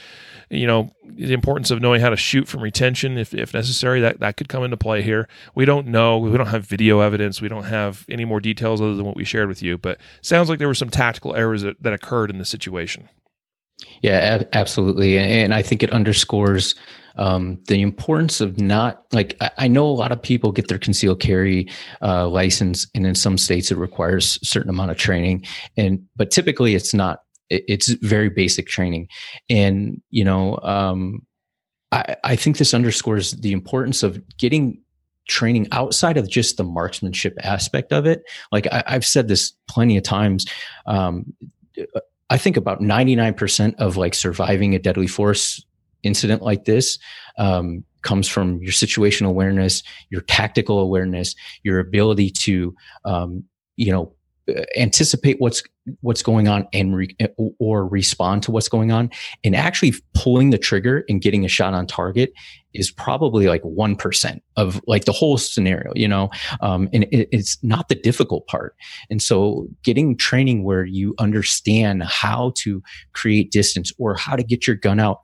you know, the importance of knowing how to shoot from retention if, if necessary, that, that could come into play here. We don't know. We don't have video evidence. We don't have any more details other than what we shared with you, but sounds like there were some tactical errors that, that occurred in the situation.
Yeah, absolutely. And I think it underscores um, the importance of not like I, I, know a lot of people get their concealed carry uh, license, and in some states it requires a certain amount of training, and but typically it's not it's very basic training. And you know um, I, I think this underscores the importance of getting training outside of just the marksmanship aspect of it. Like I, have said this plenty of times um, i think about 99% of like surviving a deadly force incident like this um, comes from your situational awareness your tactical awareness your ability to um, you know anticipate what's what's going on and re, or respond to what's going on. And actually pulling the trigger and getting a shot on target is probably like 1% of like the whole scenario you know? Um, and it, it's not the difficult part. And so getting training where you understand how to create distance or how to get your gun out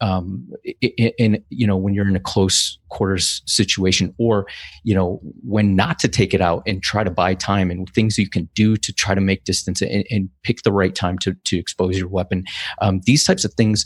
um, in, you know when you're in a close quarters situation or you know when not to take it out and try to buy time and things you can do to try to make distance and, and pick the right time to, to expose your weapon. Um, these types of things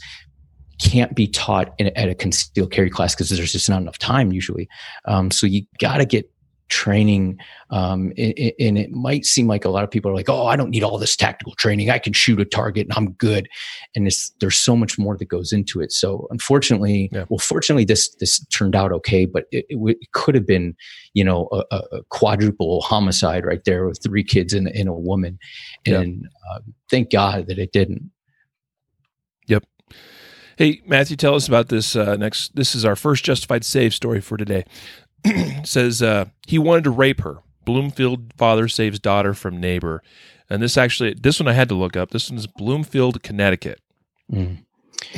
can't be taught in, at a concealed carry class because there's just not enough time usually. Um, so you got to get training. Um, and, and, it might seem like a lot of people are like, "Oh, I don't need all this tactical training. I can shoot a target and I'm good." And there's so much more that goes into it. So, unfortunately, yeah. well, fortunately, this this turned out okay, but it, it, it could have been, you know, a, a, quadruple homicide right there with three kids and, and a woman. And yeah. uh, thank God that it didn't.
Yep. Hey, Matthew, tell us about this uh, next. This is our first justified save story for today. says uh, he wanted to rape her. Bloomfield father saves daughter from neighbor. And this actually, this one I had to look up. This one's Bloomfield, Connecticut.
Mm.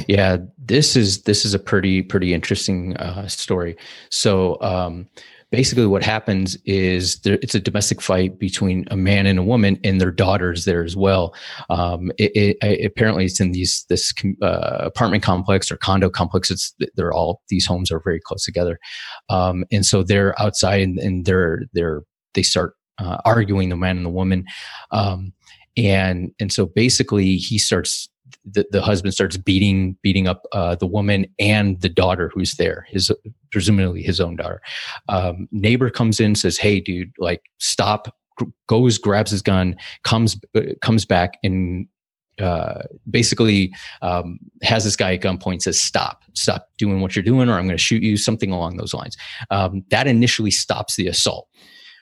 Yeah, this is this is a pretty pretty interesting uh, story. So um, basically what happens is there, it's a domestic fight between a man and a woman and their daughters there as well. Um, it, it, apparently it's in these this uh, apartment complex or condo complex. It's they're all these homes are very close together, um, and so they're outside and, and they're they're they start uh, arguing the man and the woman, um, and and so basically he starts the, the husband starts beating beating up uh, the woman and the daughter who's there his presumably his own daughter. Um, neighbor comes in says hey dude like stop. Goes grabs his gun comes uh, comes back and uh, basically um, has this guy at gunpoint says stop stop doing what you're doing or i'm going to shoot you something along those lines. Um, that initially stops the assault.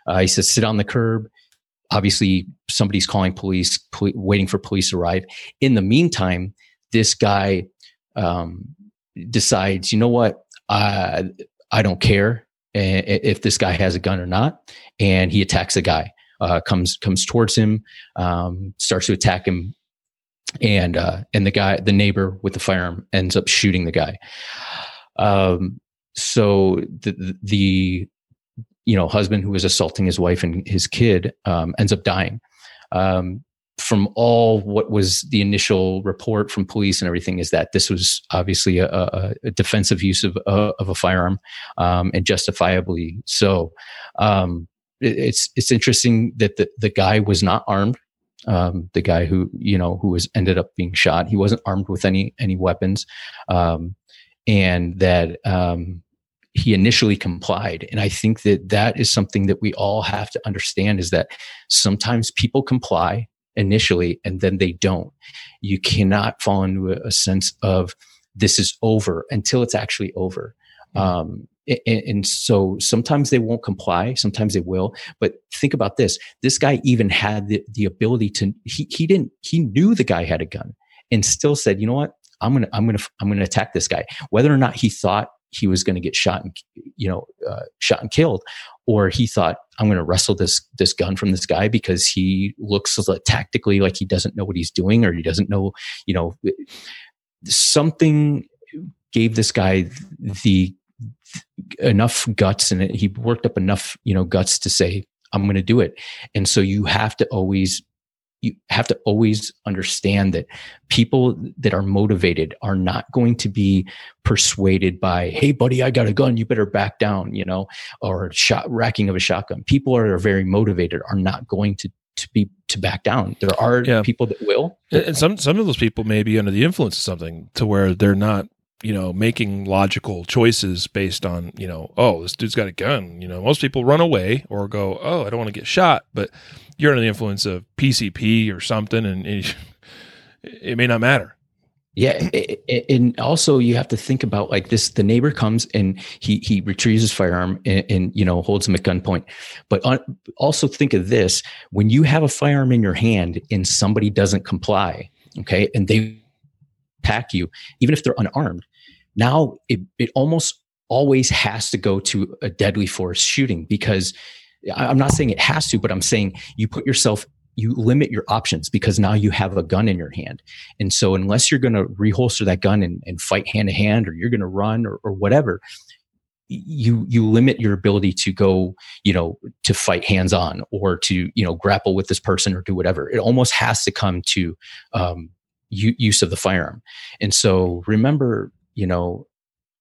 Uh, he says sit on the curb obviously somebody's calling police, pol- waiting for police to arrive. In the meantime, this guy um, decides, you know what, I I don't care if this guy has a gun or not, and he attacks the guy. Uh, comes comes towards him, um, starts to attack him, and uh, and the guy, the neighbor with the firearm, ends up shooting the guy. Um, so the the you know husband who was assaulting his wife and his kid um, ends up dying um, from all what was the initial report from police and everything is that this was obviously a, a, defensive use of, uh, of a firearm um, and justifiably so. Um, it, it's it's interesting that the, the guy was not armed. Um, the guy who you know who was ended up being shot, he wasn't armed with any any weapons, um, and that um, he initially complied. And I think that that is something that we all have to understand is that sometimes people comply initially and then they don't. You cannot fall into a, sense of this is over until it's actually over. Mm-hmm. Um, and, and, so sometimes they won't comply, sometimes they will. But think about this: this guy even had the, the ability to. He he didn't. He knew the guy had a gun, and still said, "You know what? I'm gonna I'm gonna I'm gonna attack this guy." Whether or not he thought he was going to get shot and you know uh, shot and killed or he thought i'm going to wrestle this this gun from this guy because he looks like, tactically like he doesn't know what he's doing or he doesn't know you know something gave this guy the enough guts and he worked up enough you know guts to say i'm going to do it. And so you have to always you have to always understand that people that are motivated are not going to be persuaded by hey buddy i got a gun you better back down you know or shot racking of a shotgun. People are, are very motivated are not going to to be to back down. There are yeah. people that will.
And some some of those people may be under the influence of something to where they're not you know, making logical choices based on, you know, oh, this dude's got a gun. You know, most people run away or go, oh, I don't want to get shot. But you're under the influence of PCP or something, and it, it may not matter.
Yeah, and also you have to think about like this: the neighbor comes and he he retrieves his firearm and, and you know holds him at gunpoint. But also think of this: when you have a firearm in your hand and somebody doesn't comply, okay, and they attack you, even if they're unarmed, now it, it almost always has to go to a deadly force shooting because I'm not saying it has to, but I'm saying you put yourself, you limit your options because now you have a gun in your hand. And so unless you're going to reholster that gun and, and fight hand to hand or you're going to run or, or whatever, you you limit your ability to go you know to fight hands on or to you know grapple with this person or do whatever it almost has to come to um, use of the firearm and so remember you know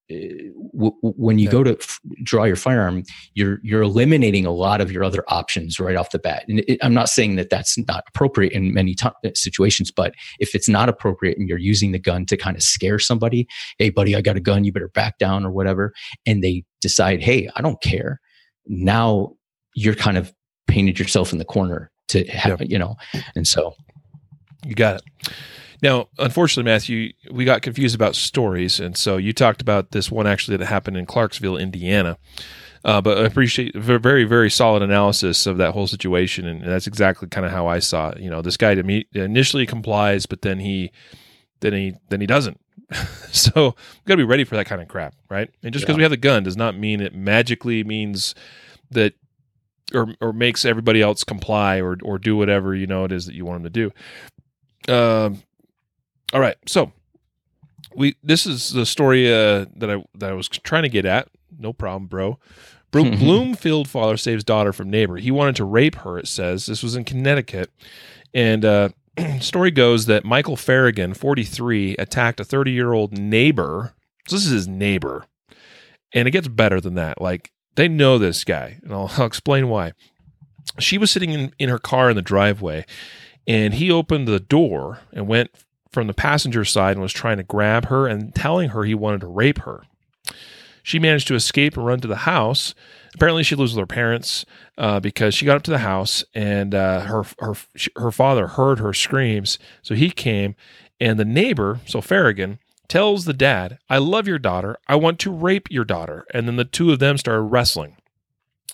eh, w- when you go to f- draw your firearm you're you're eliminating a lot of your other options right off the bat. And it, i'm not saying that that's not appropriate in many t- eh, situations but if it's not appropriate and you're using the gun to kind of scare somebody hey buddy i got a gun you better back down or whatever and they decide hey i don't care now you're kind of painted yourself in the corner to have yeah. you know and so
you got it now, unfortunately, Matthew, we got confused about stories, and so you talked about this one actually that happened in Clarksville, Indiana. Uh, but I appreciate a very, very solid analysis of that whole situation, and that's exactly kind of how I saw it. You know, this guy initially complies, but then he, then he, then he doesn't. so we got to be ready for that kind of crap, right? And just because yeah. we have the gun does not mean it magically means that or or makes everybody else comply or or do whatever you know it is that you want them to do. Um, all right, so we this is the story uh, that I that I was trying to get at. No problem, bro. Bloomfield father saves daughter from neighbor. He wanted to rape her. It says this was in Connecticut, and uh, story goes that Michael Farragon, 43, attacked a 30 year old neighbor. So this is his neighbor, and it gets better than that. Like they know this guy, and I'll, I'll explain why. She was sitting in, in her car in the driveway, and he opened the door and went from the passenger side and was trying to grab her and telling her he wanted to rape her. She managed to escape and run to the house. Apparently, she lives with her parents uh, because she got up to the house and uh, her her her father heard her screams. So he came, and the neighbor, so Farragon, tells the dad, "I love your daughter. I want to rape your daughter." And then the two of them started wrestling.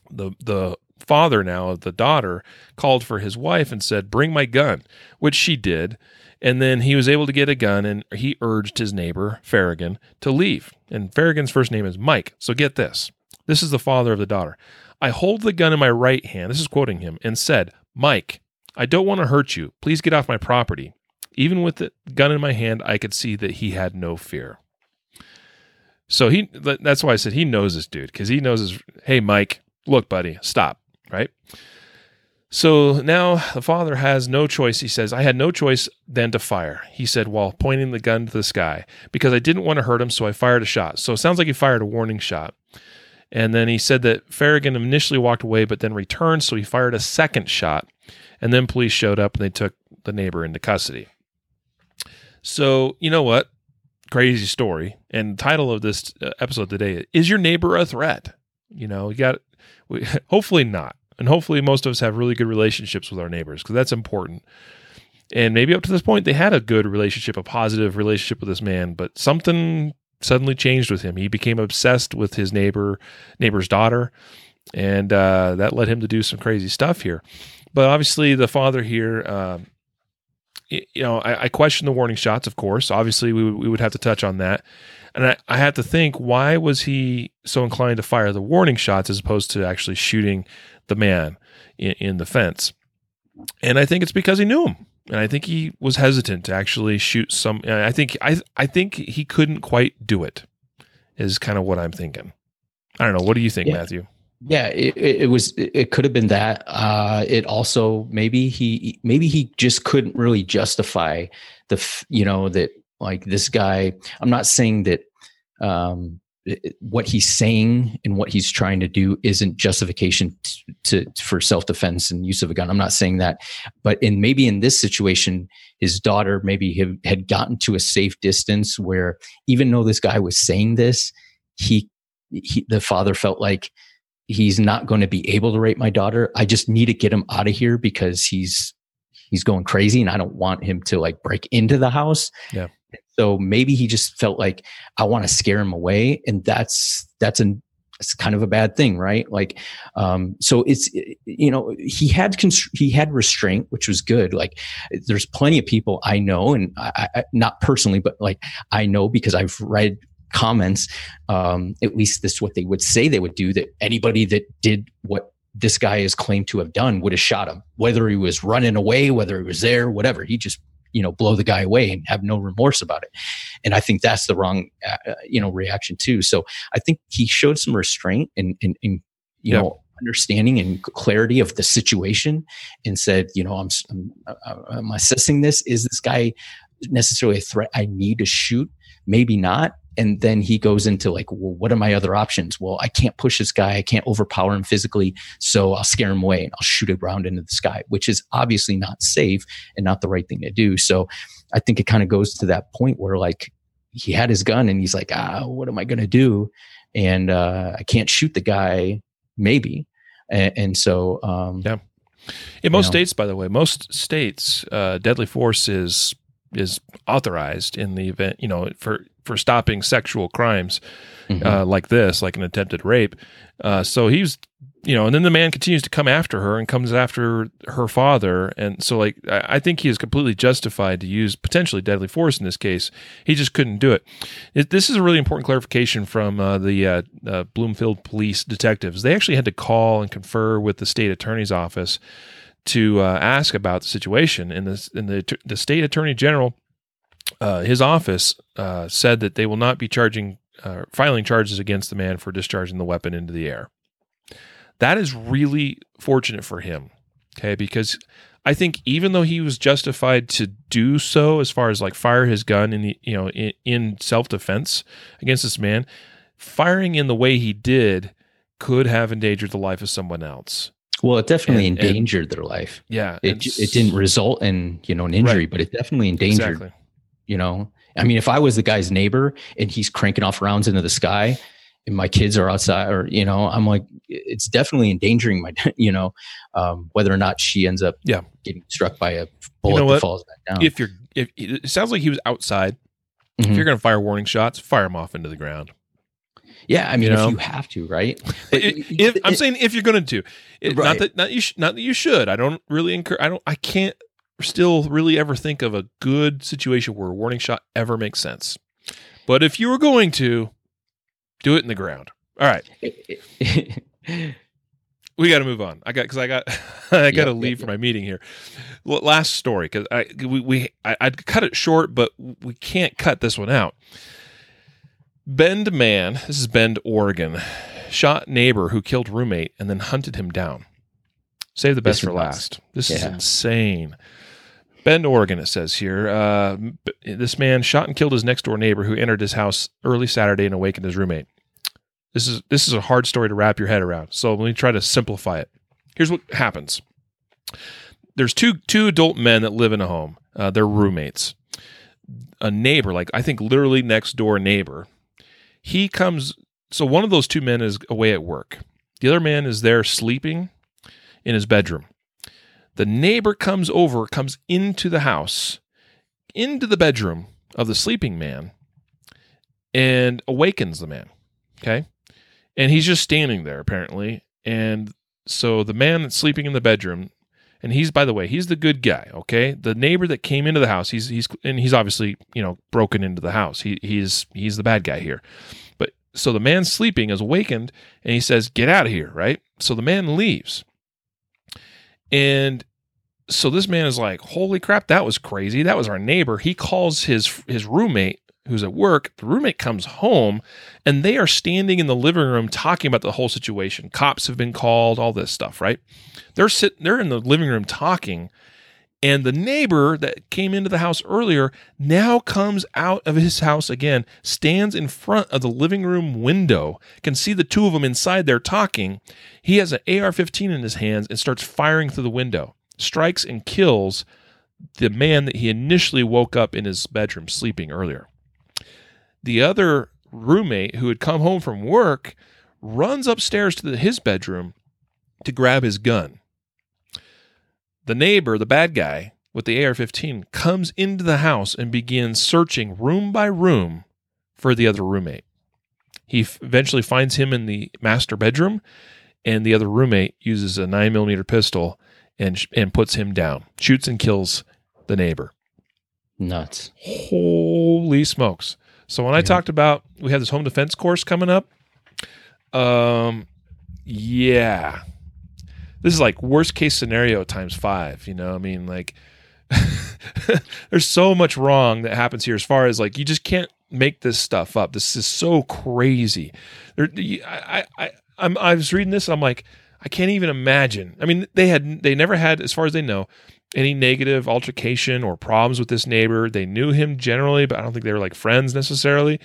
the The father now of the daughter called for his wife and said, "Bring my gun," which she did. And then he was able to get a gun and he urged his neighbor, Farragon, to leave. And Farragon's first name is Mike. So get this this is the father of the daughter. I hold the gun in my right hand, this is quoting him, and said, Mike, I don't want to hurt you. Please get off my property. Even with the gun in my hand, I could see that he had no fear. So he that's why I said he knows this dude because he knows his hey Mike, look buddy, stop, right? So now the father has no choice. He says, I had no choice than to fire, he said while pointing the gun to the sky, because I didn't want to hurt him, so I fired a shot. So it sounds like he fired a warning shot. And then he said that Farragon initially walked away, but then returned, so he fired a second shot. And then police showed up and they took the neighbor into custody. So, you know what? Crazy story. And the title of this uh, episode today is Your Neighbor a Threat? You know, you got, we, hopefully not. And hopefully most of us have really good relationships with our neighbors because that's important. And maybe up to this point, they had a good relationship, a positive relationship with this man, but something suddenly changed with him. He became obsessed with his neighbor, neighbor's daughter, and uh, that led him to do some crazy stuff here. But obviously, the father here, uh, you know, I, I, question the warning shots. Of course, obviously, we we would have to touch on that, and I, I to think why was he so inclined to fire the warning shots as opposed to actually shooting the man in, in the fence? And I think it's because he knew him and I think he was hesitant to actually shoot some. I think I I think he couldn't quite do it. Is kind of what I'm thinking. I don't know. What do you think,
yeah.
Matthew?
Yeah, it, it was. It could have been that. Uh, it also maybe he maybe he just couldn't really justify the you know that like this guy. I'm not saying that um, Uh, what he's saying and what he's trying to do isn't justification to, to, for self-defense and use of a gun. I'm not saying that but in maybe in this situation his daughter maybe have, had gotten to a safe distance where even though this guy was saying this he, he the father felt like he's not going to be able to rape my daughter. I just need to get him out of here because he's he's going crazy and i don't want him to like break into the house.
Yeah
so maybe he just felt like I want to scare him away, and that's that's an it's kind of a bad thing, right? Like, um, so it's you know he had const- he had restraint, which was good. Like, there's plenty of people I know, and I, I, not personally, but like I know because I've read comments. Um, at least this is what they would say they would do. That anybody that did what this guy is claimed to have done would have shot him, whether he was running away, whether he was there, whatever. He just you know blow the guy away and have no remorse about it. And i think that's the wrong uh, you know reaction too. So i think he showed some restraint and and, and you yeah. know understanding and clarity of the situation and said you know i'm I'm, uh, I'm assessing this? Is this guy necessarily a threat i need to shoot? Maybe not and then he goes into like well what are my other options? Well i can't push this guy. I can't overpower him physically so i'll scare him away and i'll shoot a round into the sky which is obviously not safe and not the right thing to do. So i think it kind of goes to that point where like he had his gun and he's like ah what am i going to do? And uh, i can't shoot the guy maybe. And, and so um,
yeah. In most you know, states by the way most states uh, deadly force is is authorized in the event you know for for stopping sexual crimes mm-hmm. uh, like this, like an attempted rape. Uh, so he's, you know, and then the man continues to come after her and comes after her father. And so, like, I, I think he is completely justified to use potentially deadly force in this case. He just couldn't do it. it this is a really important clarification from uh, the uh, uh, Bloomfield police detectives. They actually had to call and confer with the state attorney's office to uh, ask about the situation. And the, and the, the state attorney general uh, his office uh, said that they will not be charging, uh, filing charges against the man for discharging the weapon into the air. That is really fortunate for him, okay? Because I think even though he was justified to do so, as far as like fire his gun in the you know in, in self defense against this man, firing in the way he did could have endangered the life of someone else.
Well, it definitely and, endangered and, their life.
Yeah,
it it didn't result in you know an injury, right. but it definitely endangered exactly you know i mean if i was the guy's neighbor and he's cranking off rounds into the sky and my kids are outside or you know i'm like it's definitely endangering my you know um, whether or not she ends up
yeah
getting struck by a bullet you know that falls back down
if you're if it sounds like he was outside mm-hmm. if you're going to fire warning shots fire them off into the ground
yeah, I mean, you know? if you have to, right?
if, if, I'm saying if you're going to, do it, right. not that not you sh- not that you should. I don't really encourage. I don't. I can't still really ever think of a good situation where a warning shot ever makes sense. But if you were going to, do it in the ground. All right. we got to move on. I got because I got I got to yep, leave yep, for my meeting here. Last story because I we, we I, would cut it short, but we can't cut this one out. Bend man, this is Bend, Oregon, shot neighbor who killed roommate and then hunted him down. Save the best for last. This is insane. Bend, Oregon, it says here. Uh, this man shot and killed his next door neighbor who entered his house early Saturday and awakened his roommate. This is this is a hard story to wrap your head around. So let me try to simplify it. Here's what happens. There's two two adult men that live in a home. Uh, they're roommates. A neighbor, like I think literally next door neighbor, he comes. So one of those two men is away at work. The other man is there sleeping in his bedroom. The neighbor comes over, comes into the house, into the bedroom of the sleeping man, and awakens the man. Okay. And he's just standing there, apparently. And so the man that's sleeping in the bedroom, and he's, by the way, he's the good guy. Okay. The neighbor that came into the house, he's, he's, and he's obviously, you know, broken into the house. He, he's, he's the bad guy here. But so the man sleeping is awakened and he says, Get out of here. Right. So the man leaves. And so this man is like, "Holy crap, that was crazy. That was our neighbor." He calls his his roommate who's at work. The roommate comes home and they are standing in the living room talking about the whole situation. Cops have been called, all this stuff, right? They're sitting they're in the living room talking and the neighbor that came into the house earlier now comes out of his house again, stands in front of the living room window, can see the two of them inside there talking. He has an AR 15 in his hands and starts firing through the window, strikes and kills the man that he initially woke up in his bedroom sleeping earlier. The other roommate who had come home from work runs upstairs to his bedroom to grab his gun the neighbor, the bad guy with the AR 15, comes into the house and begins searching room by room for the other roommate. He f- eventually finds him in the master bedroom, and the other roommate uses a 9mm pistol and, sh- and puts him down, shoots and kills the neighbor.
Nuts.
Holy smokes. So when I talked about we have this home defense course coming up, um yeah. This is like worst case scenario times 5, you know? I mean like there's so much wrong that happens here as far as like you just can't make this stuff up. This is so crazy. There I I I I'm, I was reading this I'm like I can't even imagine. I mean, they had they never had as far as they know any negative altercation or problems with this neighbor. They knew him generally, but I don't think they were like friends necessarily.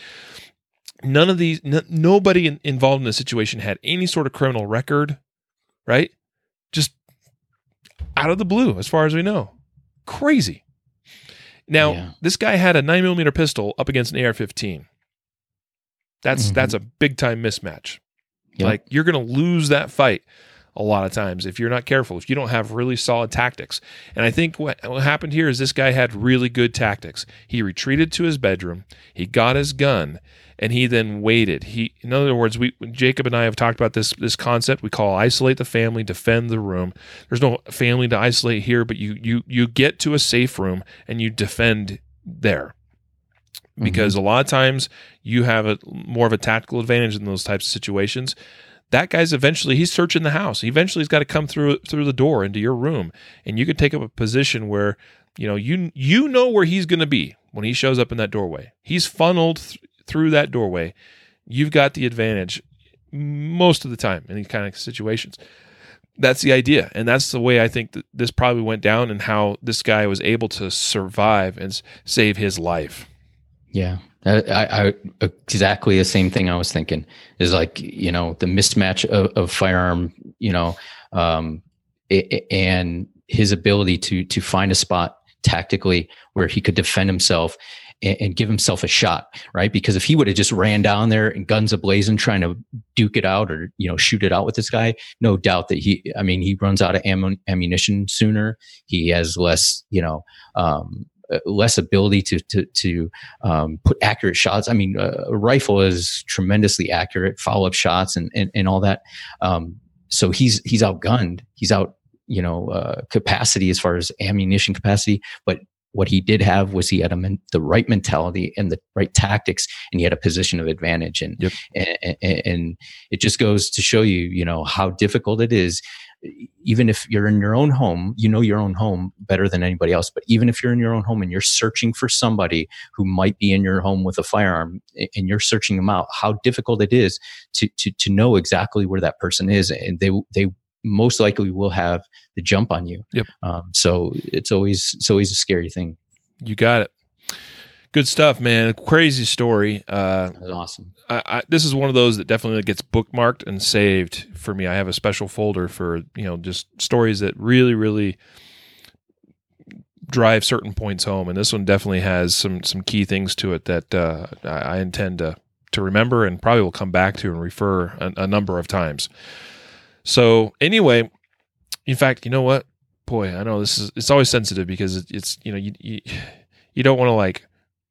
None of these, n- nobody in, involved in the situation had any sort of criminal record, right? Out of the blue, as far as we know. Crazy. Now,
Yeah.
this guy had a nine millimeter pistol up against an AR-15. That's
Mhm.
that's a big time mismatch.
Yep.
Like you're going to lose that fight a lot of times if you're not careful, if you don't have really solid tactics. And I think what, what happened here is this guy had really good tactics. He retreated to his bedroom, he got his gun, and he then waited. He, in other words, we Jacob and I have talked about this this concept we call isolate the family, defend the room. There's no family to isolate here, but you you you get to a safe room and you defend there mm-hmm. because a lot of times you have a more of a tactical advantage in those types of situations. That guy's eventually he's searching the house. Eventually he's got to come through through the door into your room, and you can take up a position where you know you you know where he's going to be when he shows up in that doorway. He's funneled th- through that doorway. You've got the advantage most of the time in these kind of situations. That's the idea, and that's the way I think that this probably went down, and how this guy was able to survive and save his life.
Yeah, I, I, exactly the same thing I was thinking is like you know the mismatch of, of firearm, you know, um, i- i- and his ability to to find a spot tactically where he could defend himself and, and give himself a shot, right? Because if he would have just ran down there and guns ablazing, trying to duke it out or you know shoot it out with this guy, no doubt that he, I mean, he runs out of ammunition sooner. He has less, you know. Um, uh, less ability to to to um, put accurate shots. I mean, a rifle is tremendously accurate, follow up shots, and, and and all that. Um, so he's he's outgunned. He's out, you know, uh, capacity as far as ammunition capacity. But what he did have was he had a men- the right mentality and the right tactics, and he had a position of advantage. And
Yep.
and, and, and it just goes to show you, you know, how difficult it is even if you're in your own home, you know your own home better than anybody else. But even if you're in your own home and you're searching for somebody who might be in your home with a firearm and you're searching them out, how difficult it is to to to know exactly where that person is. And they they most likely will have the jump on you.
Yep.
Um, so it's always it's always a scary thing.
You got it. Good stuff, man. Crazy story. Uh,
That's awesome.
I, I, this is one of those that definitely gets bookmarked and saved for me. I have a special folder for you know just stories that really, really drive certain points home, and this one definitely has some some key things to it that uh, I, I intend to to remember and probably will come back to and refer a, a number of times. So anyway, in fact, you know what? Boy, I know this is it's always sensitive because it, it's you know you you, you don't want to like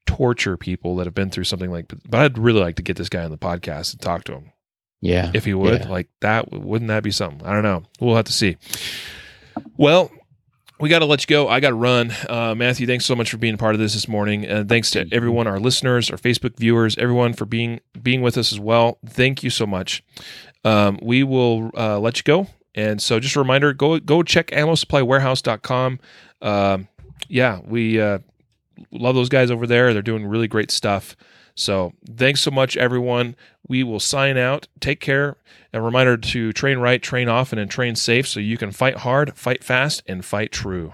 torture people that have been through something like but I'd really like to get this guy on the podcast and talk to him.
Yeah.
if he would
Yeah.
like that wouldn't that be something? I don't know. We'll have to see. Well we got to let you go. I got to run. Uh, matthew thanks so much for being part of this this morning and thanks to everyone our listeners our facebook viewers everyone for being being with us as well. Thank you so much um, we will uh, let you go and so just a reminder go go check ammo-supply-warehouse.com um, yeah we uh, love those guys over there they're doing really great stuff so thanks so much, everyone. We will sign out. Take care. A reminder to train right, train often, and train safe so you can fight hard, fight fast, and fight true.